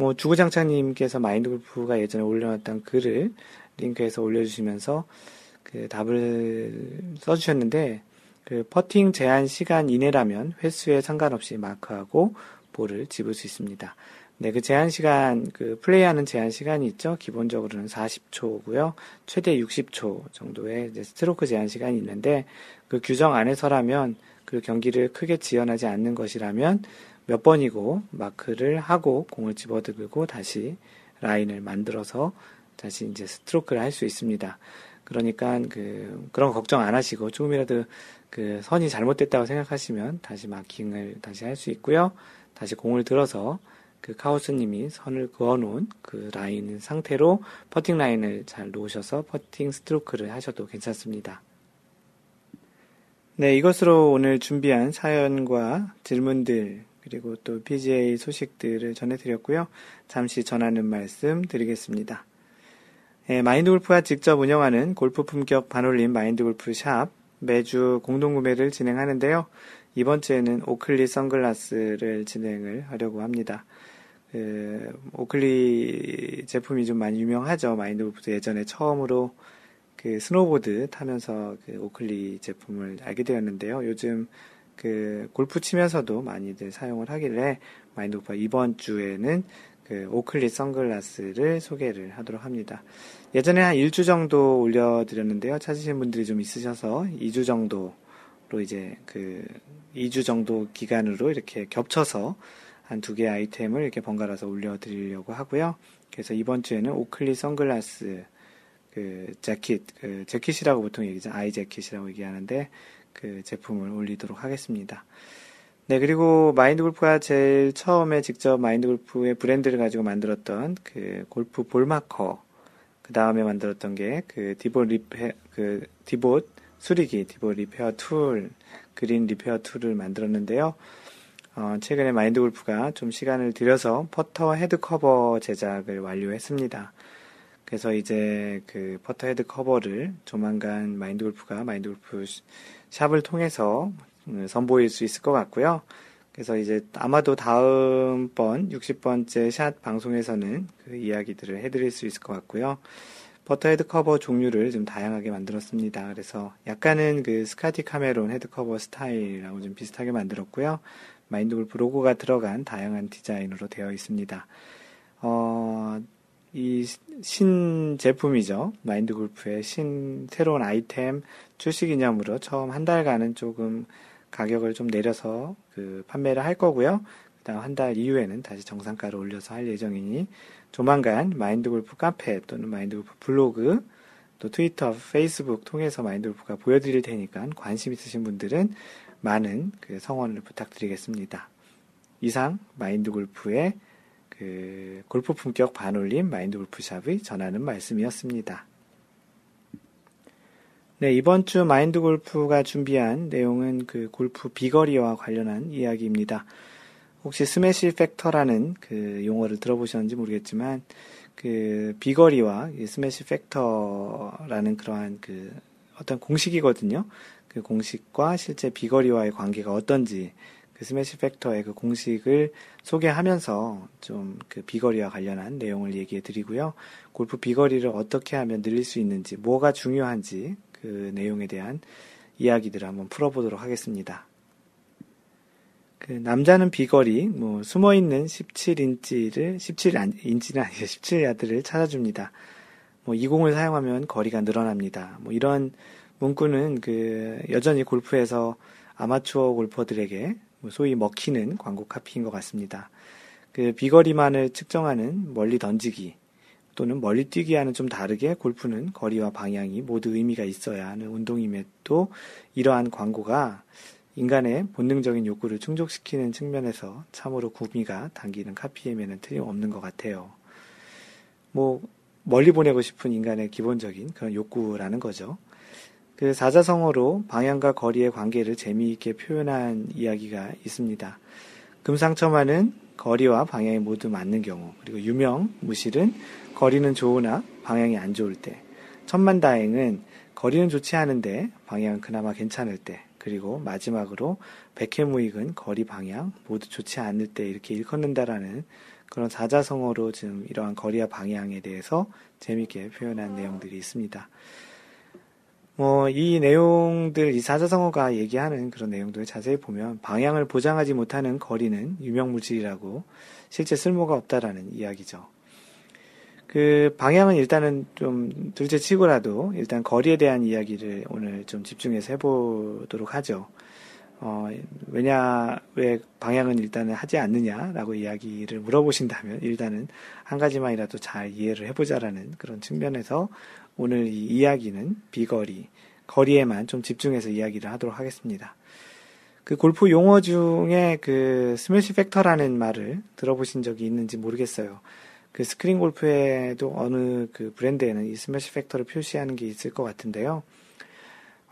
뭐 주구장창님께서 마인드 골프가 예전에 올려놨던 글을 링크해서 올려주시면서 그 답을 써주셨는데 그 퍼팅 제한 시간 이내라면 횟수에 상관없이 마크하고 볼을 집을 수 있습니다. 네, 그 제한 시간, 그 플레이하는 제한 시간이 있죠. 기본적으로는 40초고요. 최대 60초 정도의 스트로크 제한 시간이 있는데 그 규정 안에서라면 그 경기를 크게 지연하지 않는 것이라면 몇 번이고 마크를 하고 공을 집어들고 다시 라인을 만들어서 다시 이제 스트로크를 할 수 있습니다. 그러니까 그 그런 걱정 안 하시고 조금이라도 그 선이 잘못됐다고 생각하시면 다시 마킹을 다시 할 수 있고요. 다시 공을 들어서 그 카오스님이 선을 그어놓은 그 라인 상태로 퍼팅 라인을 잘 놓으셔서 퍼팅 스트로크를 하셔도 괜찮습니다. 네, 이것으로 오늘 준비한 사연과 질문들 그리고 또 PGA 소식들을 전해드렸고요. 잠시 전하는 말씀 드리겠습니다. 네, 마인드 골프가 직접 운영하는 골프 품격 반올림 마인드 골프 샵 매주 공동구매를 진행하는데요. 이번 주에는 오클리 선글라스를 진행을 하려고 합니다. 그, 오클리 제품이 좀 많이 유명하죠. 마인드 골프도 예전에 처음으로 그 스노보드 타면서 그 오클리 제품을 알게 되었는데요. 요즘 그 골프 치면서도 많이들 사용을 하길래 마인드 골프가 이번 주에는 그 오클리 선글라스를 소개를 하도록 합니다. 예전에 한 1주 정도 올려드렸는데요. 찾으신 분들이 좀 있으셔서 2주 정도로 이제 그 2주 정도 기간으로 이렇게 겹쳐서 한 두 개의 아이템을 이렇게 번갈아서 올려드리려고 하고요. 그래서 이번 주에는 오클리 선글라스 그 재킷, 그 재킷이라고 보통 얘기죠. 아이 재킷이라고 얘기하는데 그 제품을 올리도록 하겠습니다. 네, 그리고 마인드 골프가 제일 처음에 직접 마인드 골프의 브랜드를 가지고 만들었던 그 골프 볼 마커, 그 다음에 만들었던 게 그 divot repair, 그 divot 수리기, divot repair tool, green repair tool을 만들었는데요. 어, 최근에 마인드 골프가 좀 시간을 들여서 퍼터 헤드 커버 제작을 완료했습니다. 그래서 이제 그 퍼터 헤드 커버를 조만간 마인드 골프가 마인드 골프 샵을 통해서 음, 선보일 수 있을 것 같고요. 그래서 이제 아마도 다음번 60번째 샷 방송에서는 그 이야기들을 해드릴 수 있을 것 같고요. 퍼터 헤드 커버 종류를 좀 다양하게 만들었습니다. 그래서 약간은 그 스카티 카메론 헤드 커버 스타일하고 좀 비슷하게 만들었고요. 마인드 골프 로고가 들어간 다양한 디자인으로 되어 있습니다. 어, 이 신 제품이죠. 마인드 골프의 신 새로운 아이템 출시 기념으로 처음 한 달간은 조금 가격을 좀 내려서 그 판매를 할 거고요. 그다음 한 달 이후에는 다시 정상가를 올려서 할 예정이니 조만간 마인드 골프 카페 또는 마인드 골프 블로그 또 트위터, 페이스북 통해서 마인드 골프가 보여드릴 테니까 관심 있으신 분들은 많은 그 성원을 부탁드리겠습니다. 이상 마인드 골프의 그 골프 품격 반올림 마인드 골프샵의 전하는 말씀이었습니다. 네, 이번 주 마인드 골프가 준비한 내용은 그 골프 비거리와 관련한 이야기입니다. 혹시 smash factor라는 그 용어를 들어보셨는지 모르겠지만 그 비거리와 smash factor라는 그러한 그 어떤 공식이거든요. 그 공식과 실제 비거리와의 관계가 어떤지 그 smash factor의 그 공식을 소개하면서 좀 그 비거리와 관련한 내용을 얘기해 드리고요. 골프 비거리를 어떻게 하면 늘릴 수 있는지, 뭐가 중요한지 그 내용에 대한 이야기들을 한번 풀어보도록 하겠습니다. 그 남자는 비거리, 뭐 숨어 있는 17인치를 17인치는 아니죠. 17야드를 찾아줍니다. 뭐 20을 사용하면 거리가 늘어납니다. 뭐 이런 문구는 그 여전히 골프에서 아마추어 골퍼들에게 뭐 소위 먹히는 광고 카피인 것 같습니다. 그 비거리만을 측정하는 멀리 던지기, 또는 멀리 뛰기와는 좀 다르게 골프는 거리와 방향이 모두 의미가 있어야 하는 운동임에도 이러한 광고가 인간의 본능적인 욕구를 충족시키는 측면에서 참으로 구미가 당기는 카피엠에는 틀림없는 것 같아요. 뭐 멀리 보내고 싶은 인간의 기본적인 그런 욕구라는 거죠. 그 사자성어로 방향과 거리의 관계를 재미있게 표현한 이야기가 있습니다. 금상첨화는 거리와 방향이 모두 맞는 경우, 그리고 유명 무실은 거리는 좋으나 방향이 안 좋을 때, 천만다행은 거리는 좋지 않은데 방향은 그나마 괜찮을 때, 그리고 마지막으로 백해무익은 거리 방향 모두 좋지 않을 때 이렇게 일컫는다라는 그런 사자성어로 지금 이러한 거리와 방향에 대해서 재미있게 표현한 내용들이 있습니다. 뭐, 이 내용들, 이 사자성어가 얘기하는 그런 내용들을 자세히 보면 방향을 보장하지 못하는 거리는 유명무실이라고 실제 쓸모가 없다라는 이야기죠. 그 방향은 일단은 좀 둘째 치고라도 일단 거리에 대한 이야기를 오늘 좀 집중해서 해보도록 하죠. 어, 왜냐, 왜 방향은 일단은 하지 않느냐라고 이야기를 물어보신다면 일단은 한 가지만이라도 잘 이해를 해보자라는 그런 측면에서 오늘 이 이야기는 비거리, 거리에만 좀 집중해서 이야기를 하도록 하겠습니다. 그 골프 용어 중에 그 스매시 팩터라는 말을 들어보신 적이 있는지 모르겠어요. 그 스크린 골프에도 어느 그 브랜드에는 이 smash factor를 표시하는 게 있을 것 같은데요.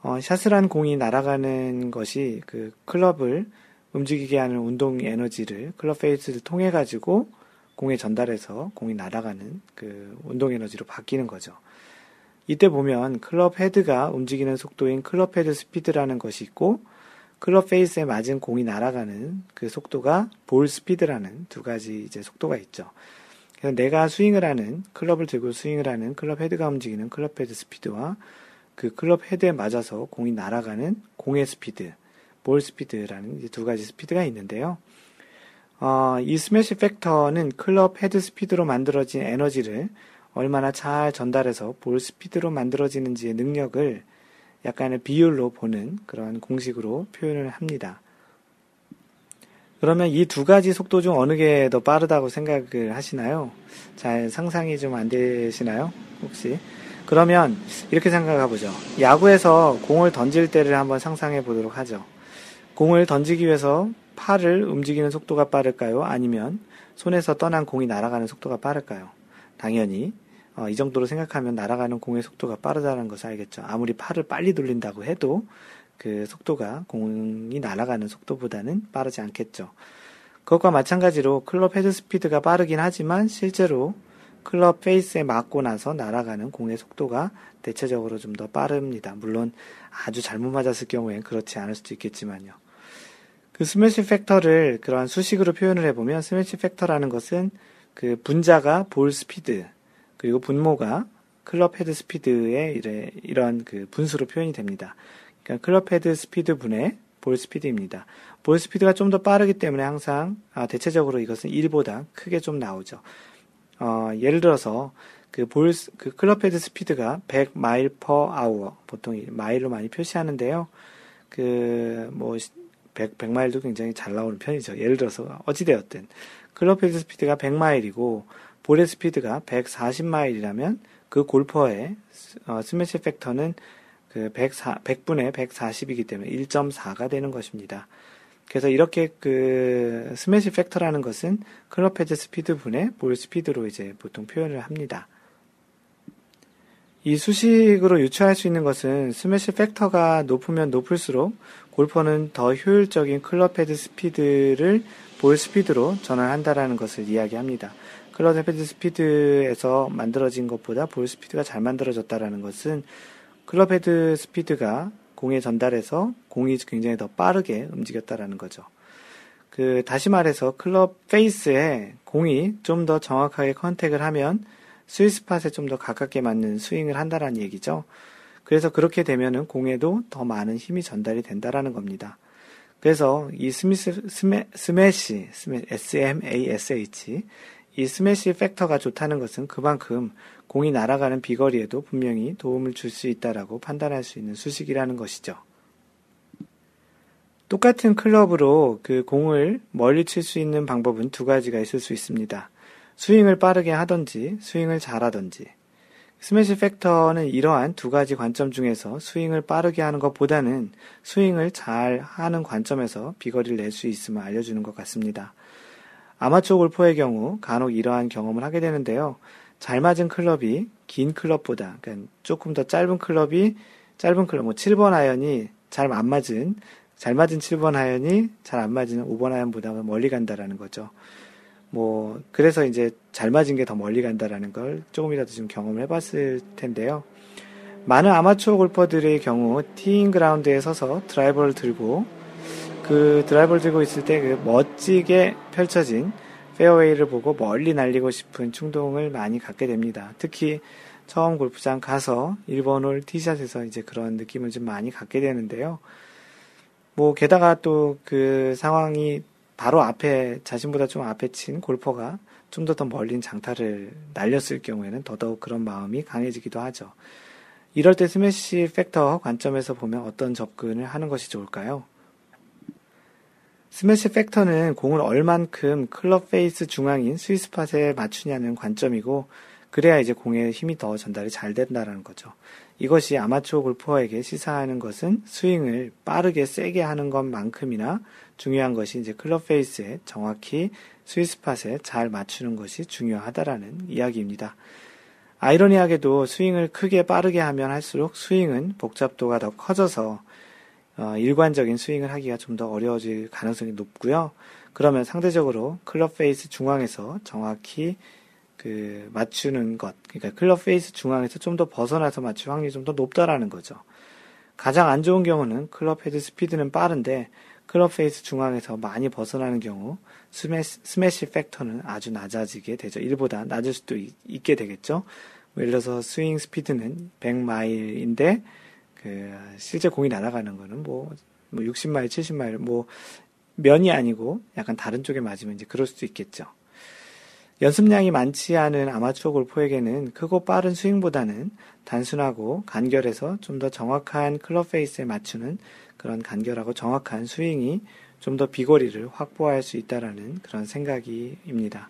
어, 샷을 한 공이 날아가는 것이 그 클럽을 움직이게 하는 운동 에너지를 클럽 페이스를 통해 가지고 공에 전달해서 공이 날아가는 그 운동 에너지로 바뀌는 거죠. 이때 보면 클럽 헤드가 움직이는 속도인 클럽 헤드 스피드라는 것이 있고 클럽 페이스에 맞은 공이 날아가는 그 속도가 볼 스피드라는 두 가지 이제 속도가 있죠. 그래서 내가 스윙을 하는 클럽을 들고 스윙을 하는 클럽 헤드가 움직이는 클럽 헤드 스피드와 그 클럽 헤드에 맞아서 공이 날아가는 공의 스피드, 볼 스피드라는 두 가지 스피드가 있는데요. 어, 이 smash factor는 클럽 헤드 스피드로 만들어진 에너지를 얼마나 잘 전달해서 볼 스피드로 만들어지는지의 능력을 약간의 비율로 보는 그런 공식으로 표현을 합니다. 그러면 이 두 가지 속도 중 어느 게 더 빠르다고 생각을 하시나요? 잘 상상이 좀 안 되시나요? 혹시? 그러면 이렇게 생각해 보죠. 야구에서 공을 던질 때를 한번 상상해 보도록 하죠. 공을 던지기 위해서 팔을 움직이는 속도가 빠를까요? 아니면 손에서 떠난 공이 날아가는 속도가 빠를까요? 당연히 어, 이 정도로 생각하면 날아가는 공의 속도가 빠르다는 것을 알겠죠. 아무리 팔을 빨리 돌린다고 해도 그 속도가 공이 날아가는 속도보다는 빠르지 않겠죠. 그것과 마찬가지로 클럽 헤드 스피드가 빠르긴 하지만 실제로 클럽 페이스에 맞고 나서 날아가는 공의 속도가 대체적으로 좀 더 빠릅니다. 물론 아주 잘못 맞았을 경우엔 그렇지 않을 수도 있겠지만요. 그 smash factor를 그러한 수식으로 표현을 해보면 smash factor라는 것은 그 분자가 볼 스피드 그리고 분모가 클럽 헤드 스피드의 이런 그 분수로 표현이 됩니다. 그러니까 클럽 헤드 스피드 분의 볼 스피드입니다. 볼 스피드가 좀 더 빠르기 때문에 항상 아, 대체적으로 이것은 1보다 크게 좀 나오죠. 어, 예를 들어서 그 볼, 그 클럽 헤드 스피드가 100 mile per hour 보통 마일로 많이 표시하는데요. 그 뭐 100, 100마일도 굉장히 잘 나오는 편이죠. 예를 들어서 어찌되었든 클럽 헤드 스피드가 100마일이고 볼의 스피드가 140마일이라면 그 골퍼의 어, smash factor는 그 104, 100분의 140이기 때문에 1.4가 되는 것입니다. 그래서 이렇게 그 smash factor라는 것은 클럽 헤드 스피드 분의 볼 스피드로 이제 보통 표현을 합니다. 이 수식으로 유추할 수 있는 것은 smash factor가 높으면 높을수록 골퍼는 더 효율적인 클럽 헤드 스피드를 볼 스피드로 전환한다라는 것을 이야기합니다. 클럽 헤드 스피드에서 만들어진 것보다 볼 스피드가 잘 만들어졌다라는 것은 클럽 헤드 스피드가 공에 전달해서 공이 굉장히 더 빠르게 움직였다라는 거죠. 그 다시 말해서 클럽 페이스에 공이 좀 더 정확하게 contact을 하면 스위스팟에 좀 더 가깝게 맞는 스윙을 한다라는 얘기죠. 그래서 그렇게 되면은 공에도 더 많은 힘이 전달이 된다라는 겁니다. 그래서 이 스미스 스매, 스매시, 스매, S-M-A-S-H 이 스매시 팩터가 좋다는 것은 그만큼 공이 날아가는 비거리에도 분명히 도움을 줄 수 있다라고 판단할 수 있는 수식이라는 것이죠. 똑같은 클럽으로 그 공을 멀리 칠 수 있는 방법은 두 가지가 있을 수 있습니다. 스윙을 빠르게 하던지 스윙을 잘하던지. smash factor는 이러한 두 가지 관점 중에서 스윙을 빠르게 하는 것보다는 스윙을 잘 하는 관점에서 비거리를 낼 수 있음을 알려주는 것 같습니다. 아마추어 골퍼의 경우 간혹 이러한 경험을 하게 되는데요. 잘 맞은 클럽이 긴 클럽보다, 그러니까 조금 더 짧은 클럽이 짧은 클럽, 뭐 7번 아이언이 잘 안 맞은, 잘 맞은 7번 아이언이 잘 안 맞은 5번 아이언보다 멀리 간다라는 거죠. 뭐, 그래서 이제 잘 맞은 게 더 멀리 간다라는 걸 조금이라도 좀 경험을 해봤을 텐데요. 많은 아마추어 골퍼들의 경우 티잉 그라운드에 서서 드라이버를 들고 그 드라이버를 들고 있을 때 그 멋지게 펼쳐진 페어웨이를 보고 멀리 날리고 싶은 충동을 많이 갖게 됩니다. 특히 처음 골프장 가서 1번 홀 티샷에서 이제 그런 느낌을 좀 많이 갖게 되는데요. 뭐 게다가 또 그 상황이 바로 앞에 자신보다 좀 앞에 친 골퍼가 좀 더 더 멀린 장타를 날렸을 경우에는 더더욱 그런 마음이 강해지기도 하죠. 이럴 때 smash factor 관점에서 보면 어떤 접근을 하는 것이 좋을까요? smash factor는 공을 얼만큼 클럽 페이스 중앙인 스위스팟에 맞추냐는 관점이고 그래야 이제 공에 힘이 더 전달이 잘 된다라는 거죠. 이것이 아마추어 골퍼에게 시사하는 것은 스윙을 빠르게 세게 하는 것만큼이나 중요한 것이 이제 클럽 페이스에 정확히 스위스팟에 잘 맞추는 것이 중요하다라는 이야기입니다. 아이러니하게도 스윙을 크게 빠르게 하면 할수록 스윙은 복잡도가 더 커져서 어, 일관적인 스윙을 하기가 좀 더 어려워질 가능성이 높고요. 그러면 상대적으로 클럽 페이스 중앙에서 정확히 그 맞추는 것, 그러니까 클럽 페이스 중앙에서 좀 더 벗어나서 맞출 확률이 좀 더 높다라는 거죠. 가장 안 좋은 경우는 클럽 헤드 스피드는 빠른데 클럽 페이스 중앙에서 많이 벗어나는 경우 smash, smash factor는 아주 낮아지게 되죠. 1보다 낮을 수도 있, 게 되겠죠. 뭐 예를 들어서 스윙 스피드는 100마일인데 그 실제 공이 날아가는 거는 뭐, 뭐 60마일, 70마일 뭐 면이 아니고 약간 다른 쪽에 맞으면 이제 그럴 수도 있겠죠. 연습량이 많지 않은 아마추어 골퍼에게는 크고 빠른 스윙보다는 단순하고 간결해서 좀 더 정확한 클럽 페이스에 맞추는 그런 간결하고 정확한 스윙이 좀 더 비거리를 확보할 수 있다라는 그런 생각입니다.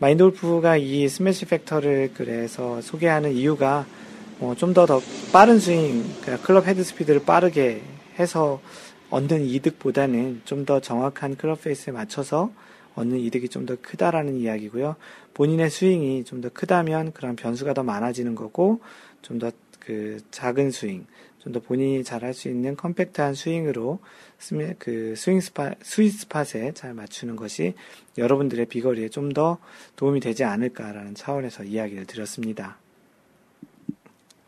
마인드 골프가 이 smash factor를 그래서 소개하는 이유가 어, 좀더 더 빠른 스윙, 그러니까 클럽 헤드 스피드를 빠르게 해서 얻는 이득보다는 좀 더 정확한 클럽 페이스에 맞춰서 얻는 이득이 좀 더 크다라는 이야기고요. 본인의 스윙이 좀 더 크다면 그런 변수가 더 많아지는 거고 좀 더 그 작은 스윙, 좀 더 본인이 잘 할 수 있는 컴팩트한 스윙으로 그 swing spot, sweet spot에 잘 맞추는 것이 여러분들의 비거리에 좀 더 도움이 되지 않을까라는 차원에서 이야기를 드렸습니다.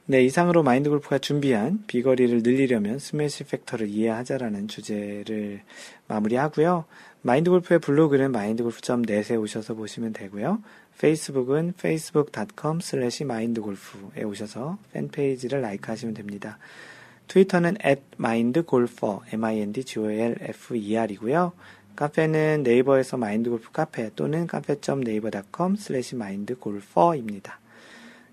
네, 이상으로 마인드 골프가 준비한 비거리를 늘리려면 smash factor를 이해하자라는 주제를 마무리하고요. 마인드 골프의 블로그는 마인드골프.net에 오셔서 보시면 되고요. 페이스북은 facebook.com slash mindgolf에 오셔서 팬페이지를 라이크 하시면 됩니다. 트위터는 at mindgolfer, m-i-n-d-g-o-l-f-e-r이고요. 카페는 네이버에서 마인드골프 카페 또는 카페.naver.com slash mindgolfer입니다.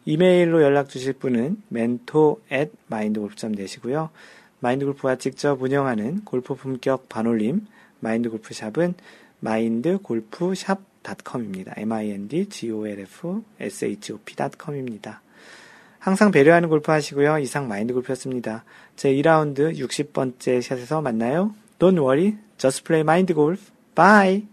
이메일로 연락 주실 분은 mentor at mindgolf.net이고요. 마인드골프가 직접 운영하는 골프 품격 반올림 마인드 골프샵은 mindgolfshop.com입니다. m-i-n-d-g-o-l-f-s-h-o-p.com입니다. 항상 배려하는 골프 하시고요. 이상 마인드 골프였습니다. 제 2라운드 60번째 샷에서 만나요. Don't worry, just play mind golf. Bye!